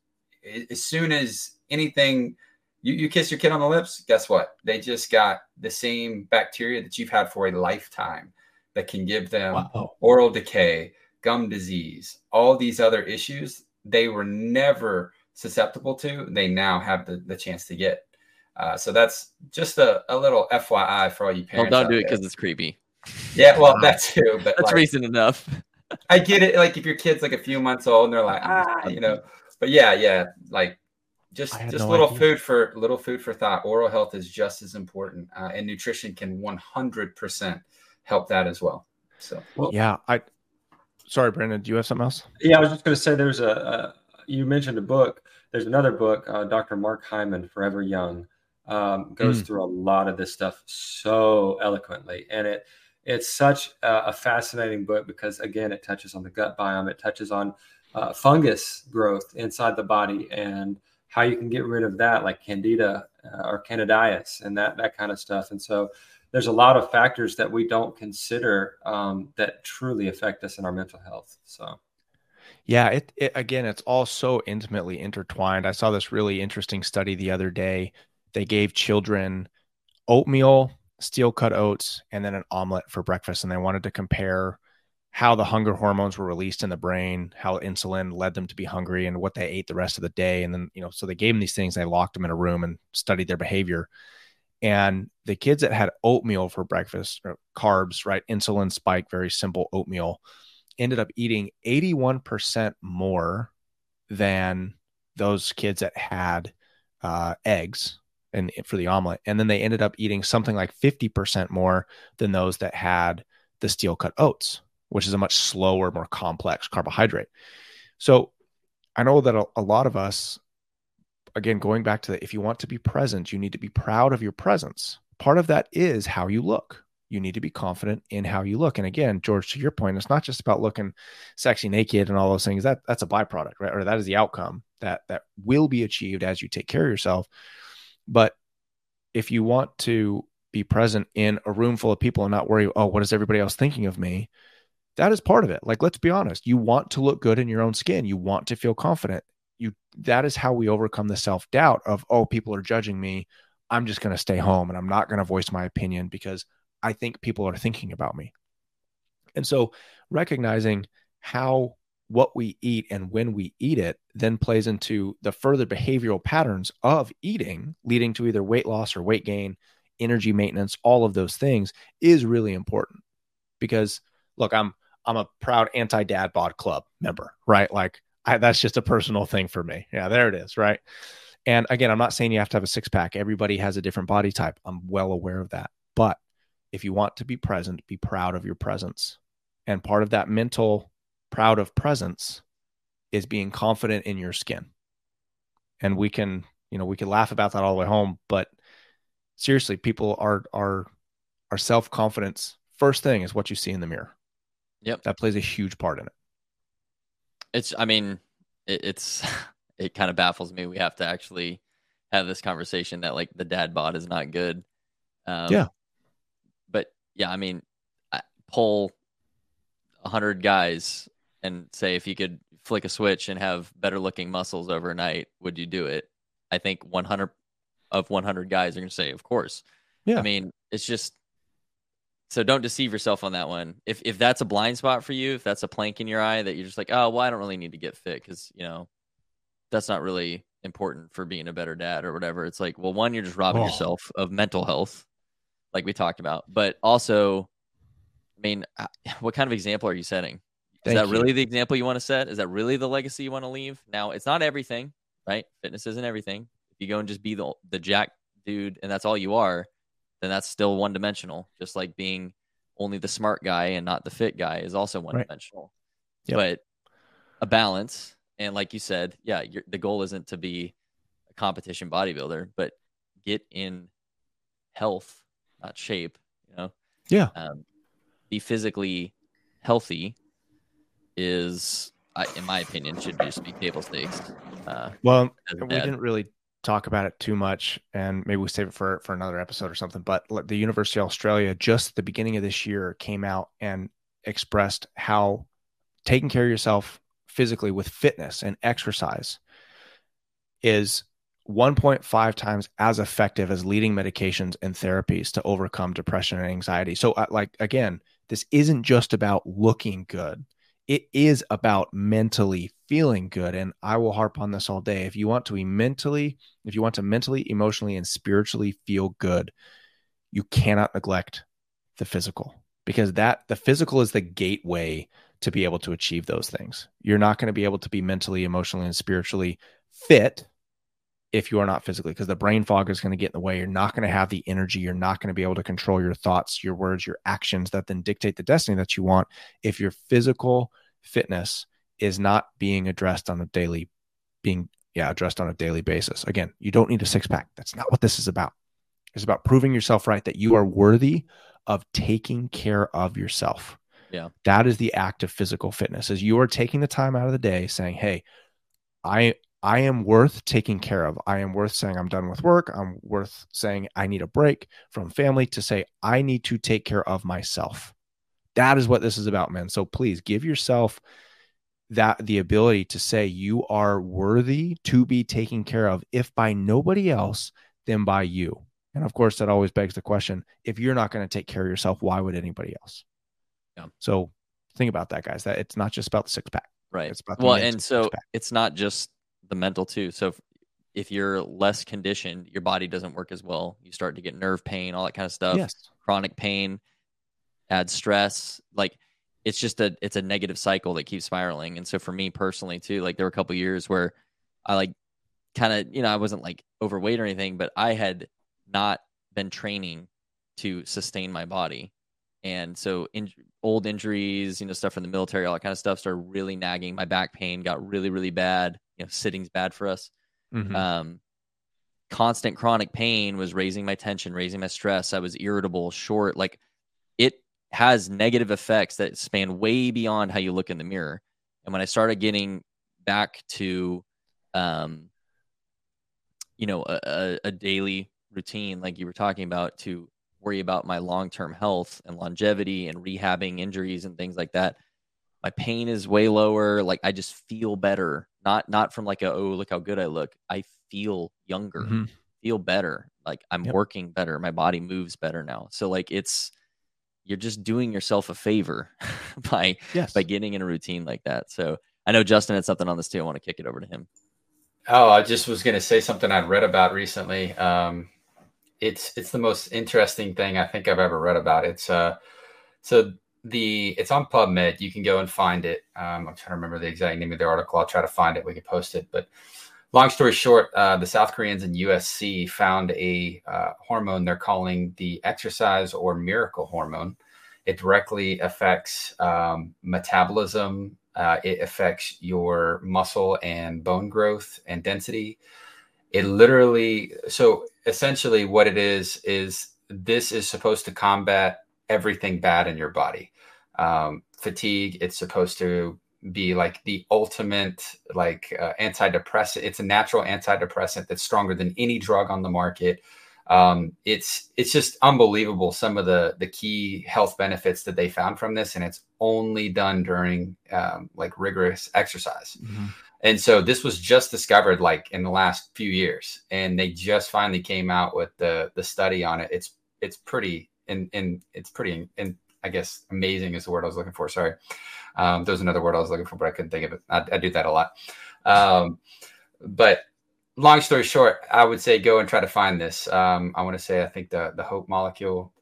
as soon as anything you, you kiss your kid on the lips, guess what? They just got the same bacteria that you've had for a lifetime that can give them wow. oral decay, gum disease, all these other issues they were never susceptible to. They now have the, the chance to get. Uh, so that's just a, a little FYI for all you parents. Well, don't do it because it's creepy. Yeah, well, that too. But that's like, reason enough. I get it. Like if your kid's like a few months old and they're like, ah, you know, but yeah, yeah, like just just no little idea. food for little food for thought. Oral health is just as important, uh, and nutrition can 100% help that as well. So well, yeah, I. Sorry, Brandon. Do you have something else? Yeah, I was just going to say there's a, a, you mentioned a book. There's another book, uh, Dr. Mark Hyman, Forever Young. um, goes mm. through a lot of this stuff so eloquently, and it it's such a, a, fascinating book because again, it touches on the gut biome, it touches on uh, fungus growth inside the body, and how you can get rid of that, like candida uh, or candidiasis, and that that kind of stuff. And so, there's a lot of factors that we don't consider um, that truly affect us in our mental health. So. Yeah, it, it, again, it's all so intimately intertwined. I saw this really interesting study the other day. They gave children oatmeal, steel cut oats, and then an omelet for breakfast, and they wanted to compare how the hunger hormones were released in the brain, how insulin led them to be hungry, and what they ate the rest of the day. And then, you know, so they gave them these things. They locked them in a room and studied their behavior. And the kids that had oatmeal for breakfast, carbs, right, insulin spike, very simple oatmeal ended up eating 81% more than those kids that had uh, eggs and for the omelet. And then they ended up eating something like 50% more than those that had the steel cut oats, which is a much slower, more complex carbohydrate. So I know that a, a lot of us, again, going back to that, if you want to be present, you need to be proud of your presence. Part of that is how you look you need to be confident in how you look. And again, George, to your point, it's not just about looking sexy naked and all those things. That that's a byproduct, right? Or that is the outcome that that will be achieved as you take care of yourself. But if you want to be present in a room full of people and not worry, oh, what is everybody else thinking of me? That is part of it. Like, let's be honest. You want to look good in your own skin. You want to feel confident. You that is how we overcome the self-doubt of, oh, people are judging me. I'm just going to stay home and I'm not going to voice my opinion because I think people are thinking about me. And so recognizing how what we eat and when we eat it then plays into the further behavioral patterns of eating, leading to either weight loss or weight gain, energy maintenance, all of those things is really important. Because look, I'm I'm a proud anti-dad bod club member, right? Like I, that's just a personal thing for me. Yeah, there it is, right? And again, I'm not saying you have to have a six pack. Everybody has a different body type. I'm well aware of that. But if you want to be present, be proud of your presence. And part of that mental proud of presence is being confident in your skin. And we can, you know, we can laugh about that all the way home, but seriously, people are are our self-confidence first thing is what you see in the mirror. Yep. That plays a huge part in it. It's I mean, it, it's it kind of baffles me we have to actually have this conversation that like the dad bod is not good. Um, yeah But yeah, I mean, pull a hundred guys and say if you could flick a switch and have better looking muscles overnight, would you do it? I think 100 of 100 guys are going to say, of course. Yeah. I mean, it's just so don't deceive yourself on that one. If if that's a blind spot for you, if that's a plank in your eye that you're just like, oh well, I don't really need to get fit because you know that's not really important for being a better dad or whatever. It's like, well, one, you're just robbing oh. yourself of mental health like we talked about. But also, I mean, uh, what kind of example are you setting? Is Thank that you. really the example you want to set? Is that really the legacy you want to leave? Now, it's not everything, right? Fitness isn't everything. If you go and just be the the jack dude and that's all you are, then that's still one dimensional. Just like being only the smart guy and not the fit guy is also one dimensional. Right. Yep. But a balance, and like you said, yeah, the goal isn't to be a competition bodybuilder, but get in health not shape, you know. Yeah. Um, be physically healthy is, in my opinion, should just be table stakes. Uh, well, we didn't really talk about it too much, and maybe we save it for for another episode or something. But the University of Australia, just at the beginning of this year, came out and expressed how taking care of yourself physically with fitness and exercise is 1.5 times as effective as leading medications and therapies to overcome depression and anxiety. So, uh, like, again, this isn't just about looking good, it is about mentally feeling good. And I will harp on this all day. If you want to be mentally, if you want to mentally, emotionally, and spiritually feel good, you cannot neglect the physical because that the physical is the gateway to be able to achieve those things. You're not going to be able to be mentally, emotionally, and spiritually fit if you are not physically because the brain fog is going to get in the way you're not going to have the energy you're not going to be able to control your thoughts your words your actions that then dictate the destiny that you want if your physical fitness is not being addressed on a daily being yeah, addressed on a daily basis. Again, you don't need a six pack. That's not what this is about. It's about proving yourself right that you are worthy of taking care of yourself. Yeah. That is the act of physical fitness. As you are taking the time out of the day saying, "Hey, I I am worth taking care of. I am worth saying I'm done with work. I'm worth saying I need a break from family to say I need to take care of myself." That is what this is about, man. So please give yourself that the ability to say you are worthy to be taken care of if by nobody else then by you. And of course that always begs the question if you're not going to take care of yourself why would anybody else? Yeah. So think about that guys. That it's not just about the six pack. Right. It's about well and so it's not just the mental too. So if, if you're less conditioned your body doesn't work as well. You start to get nerve pain all that kind of stuff yes. chronic pain add stress like it's just a it's a negative cycle that keeps spiraling. And so for me personally too, like there were a couple years where I like kind of you know I wasn't like overweight or anything, but I had not been training to sustain my body, and so in, old injuries, you know, stuff from the military, all that kind of stuff started really nagging. My back pain got really really bad. You know, sitting's bad for us. Mm-hmm. Um, constant chronic pain was raising my tension, raising my stress. I was irritable, short, like has negative effects that span way beyond how you look in the mirror. And when I started getting back to, um, you know, a, a daily routine like you were talking about to worry about my long term health and longevity and rehabbing injuries and things like that, my pain is way lower. Like I just feel better. Not not from like a oh look how good I look. I feel younger, mm-hmm. feel better. Like I'm yep. working better. My body moves better now. So like it's you're just doing yourself a favor by yes. by getting in a routine like that. So I know Justin had something on this too. I want to kick it over to him. Oh, I just was going to say something I'd read about recently. Um, it's it's the most interesting thing I think I've ever read about. It's uh, so the it's on PubMed. You can go and find it. Um, I'm trying to remember the exact name of the article. I'll try to find it. We can post it. But long story short, uh, the South Koreans and USC found a uh, hormone they're calling the exercise or miracle hormone. It directly affects um, metabolism. Uh, it affects your muscle and bone growth and density. It literally, so essentially, what it is is this is supposed to combat everything bad in your body. Um, fatigue. It's supposed to be like the ultimate like uh, antidepressant. It's a natural antidepressant that's stronger than any drug on the market. Um, it's it's just unbelievable some of the the key health benefits that they found from this, and it's only done during um, like rigorous exercise. Mm-hmm. And so this was just discovered like in the last few years, and they just finally came out with the the study on it. It's it's pretty and and it's pretty and I guess amazing is the word I was looking for. Sorry. Um, there's another word I was looking for, but I couldn't think of it. I, I do that a lot. Um, but long story short, I would say go and try to find this. Um, I want to say I think the the hope molecule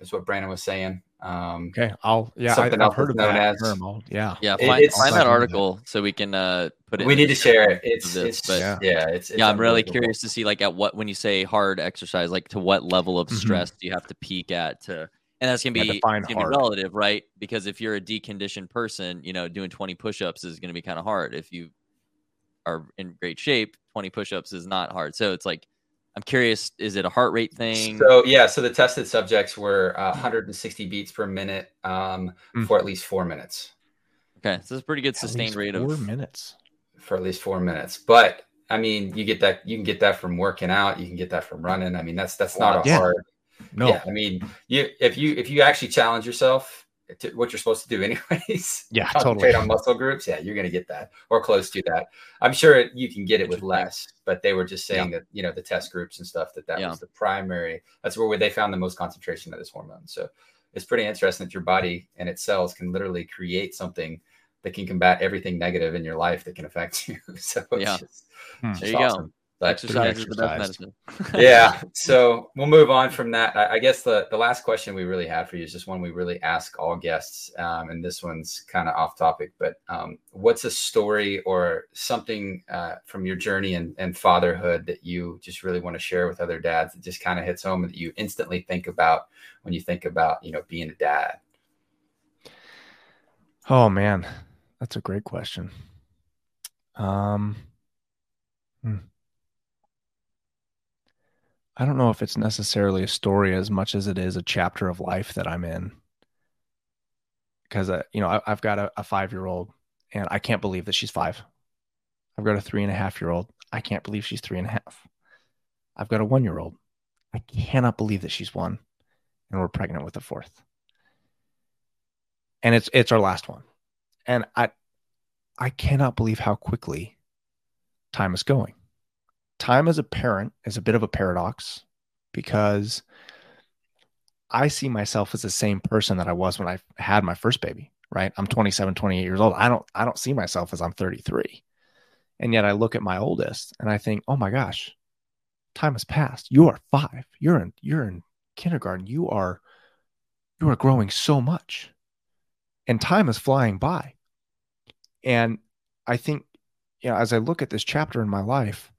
is what Brandon was saying. Um, okay, I'll yeah, something I, have heard of known that. As, yeah, yeah. Find, find that article so we can uh, put it. We need to share it. It's, this, it's but yeah, yeah it's, it's, yeah. I'm really curious to see like at what when you say hard exercise, like to what level of mm-hmm. stress do you have to peak at to and that's gonna be, gonna be relative, right? Because if you're a deconditioned person, you know, doing 20 push-ups is gonna be kind of hard. If you are in great shape, 20 push-ups is not hard. So it's like, I'm curious, is it a heart rate thing? So yeah, so the tested subjects were uh, 160 beats per minute um, mm. for at least four minutes. Okay, so it's a pretty good sustained rate four of four minutes for at least four minutes. But I mean, you get that you can get that from working out, you can get that from running. I mean, that's that's not a yeah. hard no, yeah, I mean, you if you if you actually challenge yourself to what you're supposed to do anyways, yeah, totally on muscle groups, yeah, you're gonna get that or close to that. I'm sure you can get it with less, but they were just saying yeah. that you know the test groups and stuff that that yeah. was the primary. That's where they found the most concentration of this hormone. So it's pretty interesting that your body and its cells can literally create something that can combat everything negative in your life that can affect you. so yeah, just, hmm. there you awesome. go. But exercise is the best medicine. yeah. So we'll move on from that. I, I, guess the, the last question we really have for you is just one we really ask all guests. Um, and this one's kind of off topic, but um, what's a story or something uh, from your journey and, and fatherhood that you just really want to share with other dads that just kind of hits home and that you instantly think about when you think about, you know, being a dad? Oh man, that's a great question. Um, Hmm. I don't know if it's necessarily a story as much as it is a chapter of life that I'm in. Because, uh, you know, I, have got a, a five year old and I can't believe that she's five. I've got a three and a half year old. I can't believe she's three and a half. I've got a one year old. I cannot believe that she's one and we're pregnant with a fourth. And it's it's our last one. And I I cannot believe how quickly time is going. Time as a parent is a bit of a paradox because I see myself as the same person that I was when I had my first baby, right? I'm 27, 28 years old. I don't I don't see myself as I'm 33. And yet I look at my oldest and I think, "Oh my gosh, time has passed. You are 5. You're in you're in kindergarten. You are you are growing so much." And time is flying by. And I think, you know, as I look at this chapter in my life,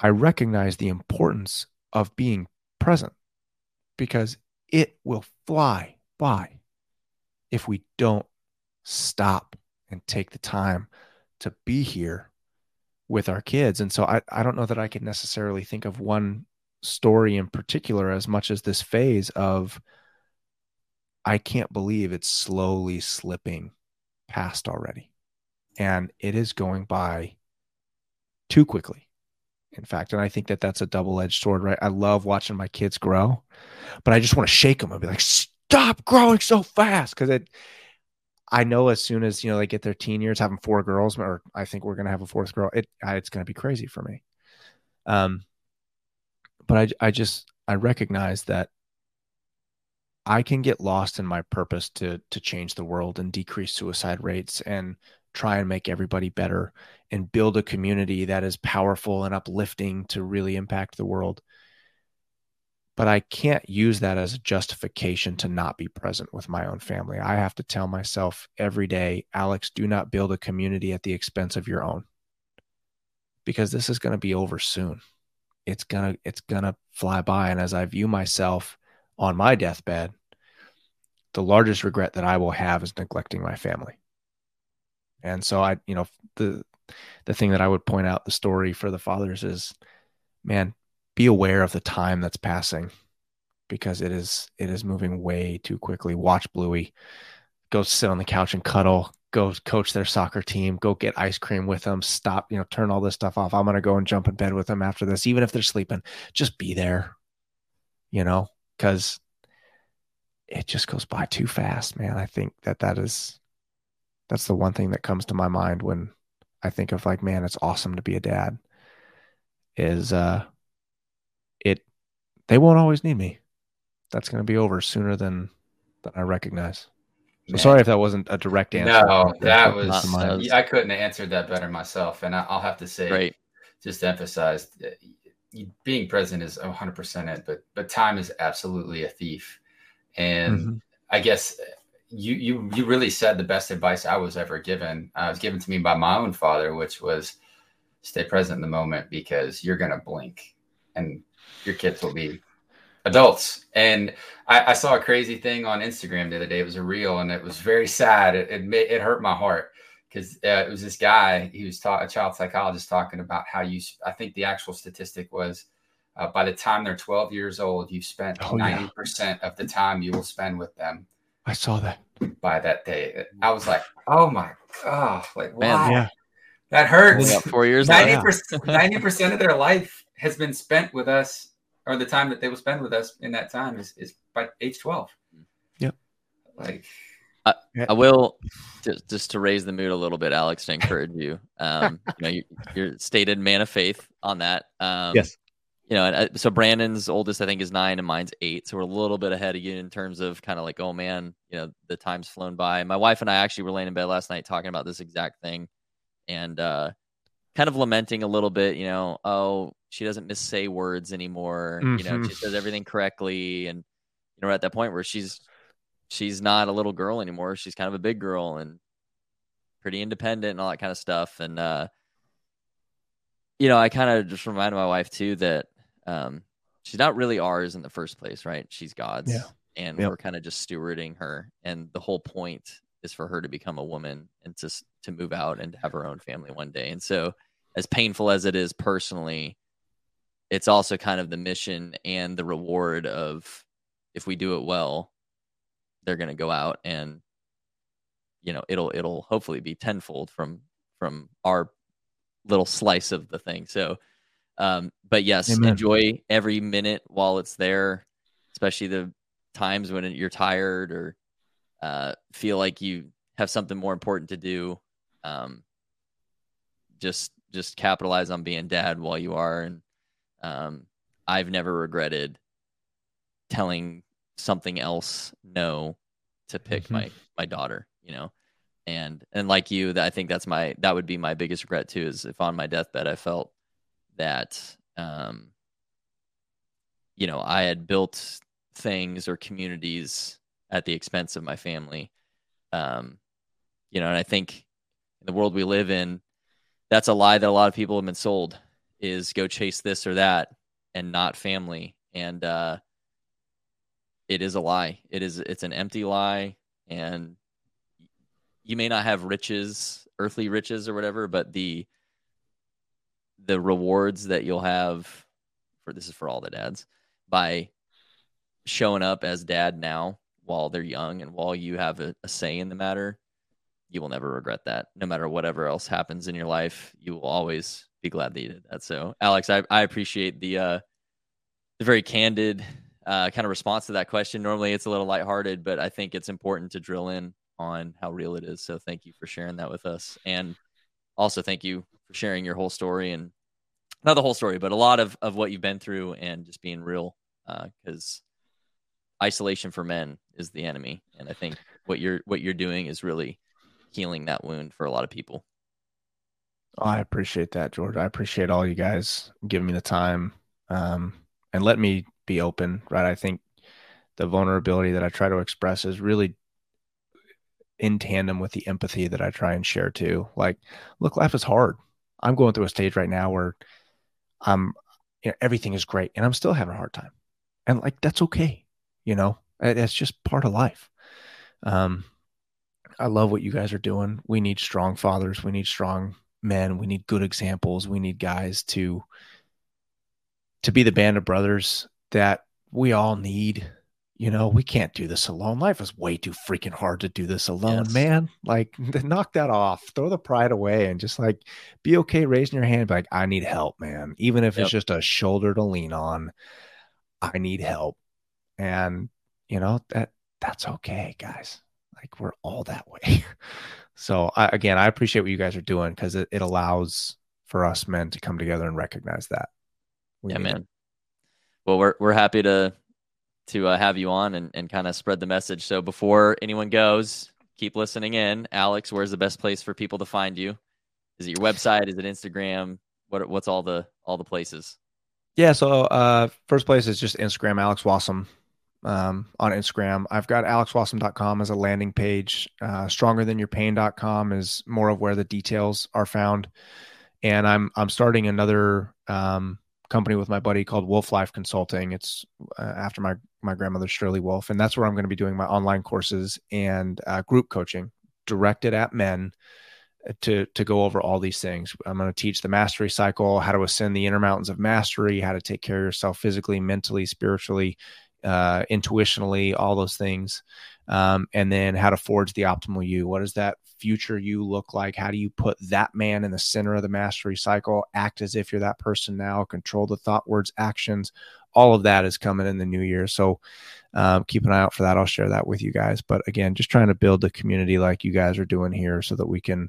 I recognize the importance of being present because it will fly by if we don't stop and take the time to be here with our kids. And so I, I don't know that I could necessarily think of one story in particular as much as this phase of I can't believe it's slowly slipping past already. And it is going by too quickly. In fact, and I think that that's a double edged sword, right? I love watching my kids grow, but I just want to shake them and be like, stop growing so fast. Cause it, I know as soon as, you know, they get their teen years having four girls, or I think we're going to have a fourth girl, it, it's going to be crazy for me. Um, but I, I just, I recognize that I can get lost in my purpose to to change the world and decrease suicide rates and try and make everybody better and build a community that is powerful and uplifting to really impact the world. But I can't use that as a justification to not be present with my own family. I have to tell myself every day, Alex, do not build a community at the expense of your own. Because this is going to be over soon. It's going to it's going to fly by and as I view myself on my deathbed, the largest regret that I will have is neglecting my family. And so I, you know, the the thing that I would point out the story for the fathers is, man, be aware of the time that's passing because it is it is moving way too quickly. Watch Bluey, go sit on the couch and cuddle, go coach their soccer team, go get ice cream with them, stop, you know, turn all this stuff off. I'm gonna go and jump in bed with them after this, even if they're sleeping. Just be there, you know, because it just goes by too fast, man. I think that that is that's the one thing that comes to my mind when I think of like, man, it's awesome to be a dad. Is uh, it? They won't always need me. That's going to be over sooner than than I recognize. So sorry if that wasn't a direct answer. No, that was. I couldn't have answered that better myself, and I'll have to say, right. just to emphasize, being present is 100% it, but but time is absolutely a thief, and mm-hmm. I guess you you you really said the best advice I was ever given. Uh, was given to me by my own father, which was stay present in the moment because you're gonna blink, and your kids will be adults. And I, I, saw a crazy thing on Instagram the other day. It was a reel, and it was very sad. It it, made, it hurt my heart because uh, it was this guy. He was ta- a child psychologist talking about how you. I think the actual statistic was. Uh, by the time they're 12 years old, you've spent oh, 90% yeah. of the time you will spend with them. I saw that. By that day, I was like, "Oh my god!" Like, wow, Man, yeah. that hurts. four years. Ninety percent of their life has been spent with us, or the time that they will spend with us in that time is, is by age twelve. Yep. Like, I, I will just, just to raise the mood a little bit, Alex, to encourage you. Um, you know, you, you're stated man of faith on that. Um, yes you know, and uh, so Brandon's oldest, I think, is nine, and mine's eight. So we're a little bit ahead of you in terms of kind of like, oh man, you know, the time's flown by. My wife and I actually were laying in bed last night talking about this exact thing, and uh, kind of lamenting a little bit. You know, oh, she doesn't missay words anymore. Mm-hmm. You know, she mm-hmm. says everything correctly, and you know, we're at that point where she's she's not a little girl anymore. She's kind of a big girl and pretty independent and all that kind of stuff. And uh, you know, I kind of just reminded my wife too that um, she's not really ours in the first place, right? She's God's. Yeah. And yep. we're kind of just stewarding her. And the whole point is for her to become a woman and to to move out and to have her own family one day. And so as painful as it is personally, it's also kind of the mission and the reward of if we do it well, they're going to go out and you know it'll it'll hopefully be tenfold from from our little slice of the thing. So, um, but yes, Amen. enjoy every minute while it's there, especially the times when you're tired or uh, feel like you have something more important to do. Um, just just capitalize on being dad while you are, and um, I've never regretted telling something else no to pick mm-hmm. my my daughter. You know, and and like you that i think that's my that would be my biggest regret too is if on my deathbed i felt that um you know i had built things or communities at the expense of my family. Um you know and i think in the world we live in that's a lie that a lot of people have been sold is go chase this or that and not family. And uh it is a lie. It is it's an empty lie. And you may not have riches, earthly riches or whatever, but the the rewards that you'll have for this is for all the dads by showing up as dad now while they're young and while you have a, a say in the matter, you will never regret that. No matter whatever else happens in your life, you will always be glad that you did that. So, Alex, I, I appreciate the uh, the very candid uh, kind of response to that question. Normally, it's a little lighthearted, but I think it's important to drill in on how real it is. So thank you for sharing that with us. And also thank you for sharing your whole story and not the whole story, but a lot of, of what you've been through and just being real. Because uh, isolation for men is the enemy. And I think what you're what you're doing is really healing that wound for a lot of people. Oh, I appreciate that, George. I appreciate all you guys giving me the time um, and let me be open. Right, I think the vulnerability that I try to express is really in tandem with the empathy that I try and share too. Like, look, life is hard. I'm going through a stage right now where I'm, you know, everything is great and I'm still having a hard time. And like, that's okay. You know, that's just part of life. Um, I love what you guys are doing. We need strong fathers. We need strong men. We need good examples. We need guys to, to be the band of brothers that we all need you know, we can't do this alone. Life is way too freaking hard to do this alone, yes. man. Like, knock that off. Throw the pride away and just like be okay raising your hand. like, I need help, man. Even if yep. it's just a shoulder to lean on, I need help. And you know that that's okay, guys. Like, we're all that way. so, I, again, I appreciate what you guys are doing because it, it allows for us men to come together and recognize that. We yeah, man. It. Well, we're we're happy to to uh, have you on and, and kind of spread the message. So before anyone goes, keep listening in. Alex, where's the best place for people to find you? Is it your website? Is it Instagram? What what's all the all the places? Yeah, so uh, first place is just Instagram, Alex Wassom um, on Instagram. I've got alexwassom.com as a landing page. Uh, strongerthanyourpain.com is more of where the details are found. And I'm I'm starting another um, company with my buddy called Wolf Life Consulting. It's uh, after my my grandmother Shirley Wolf, and that's where I'm going to be doing my online courses and uh, group coaching directed at men uh, to to go over all these things. I'm going to teach the mastery cycle, how to ascend the inner mountains of mastery, how to take care of yourself physically, mentally, spiritually, uh, intuitionally, all those things, um, and then how to forge the optimal you. What does that future you look like? How do you put that man in the center of the mastery cycle? Act as if you're that person now. Control the thought, words, actions. All of that is coming in the new year. So um, keep an eye out for that. I'll share that with you guys. But again, just trying to build a community like you guys are doing here, so that we can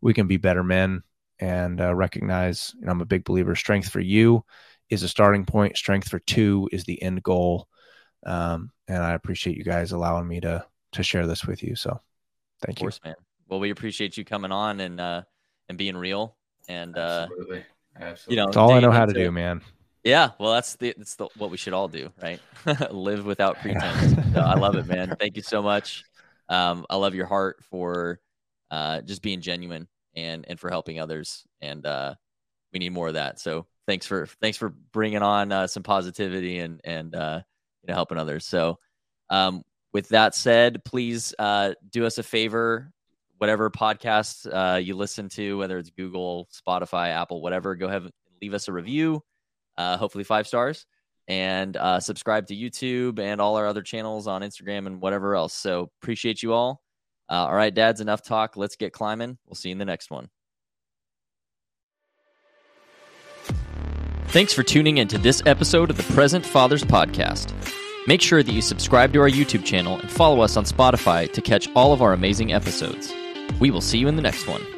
we can be better men and uh, recognize. You know, I'm a big believer. Strength for you is a starting point. Strength for two is the end goal. Um, and I appreciate you guys allowing me to to share this with you. So, thank of course, you, man. Well, we appreciate you coming on and uh, and being real. And uh, absolutely, absolutely. You know, it's all I know how to do, man. Yeah, well, that's the that's the what we should all do, right? Live without pretense. so I love it, man. Thank you so much. Um, I love your heart for uh, just being genuine and and for helping others, and uh, we need more of that. So thanks for thanks for bringing on uh, some positivity and and uh, you know helping others. So um, with that said, please uh, do us a favor whatever podcast uh, you listen to, whether it's Google, Spotify, Apple, whatever. Go ahead and leave us a review, uh, hopefully five stars, and uh, subscribe to YouTube and all our other channels on Instagram and whatever else. So appreciate you all. Uh, all right, dads, enough talk. Let's get climbing. We'll see you in the next one. Thanks for tuning into this episode of the Present Fathers Podcast. Make sure that you subscribe to our YouTube channel and follow us on Spotify to catch all of our amazing episodes. We will see you in the next one.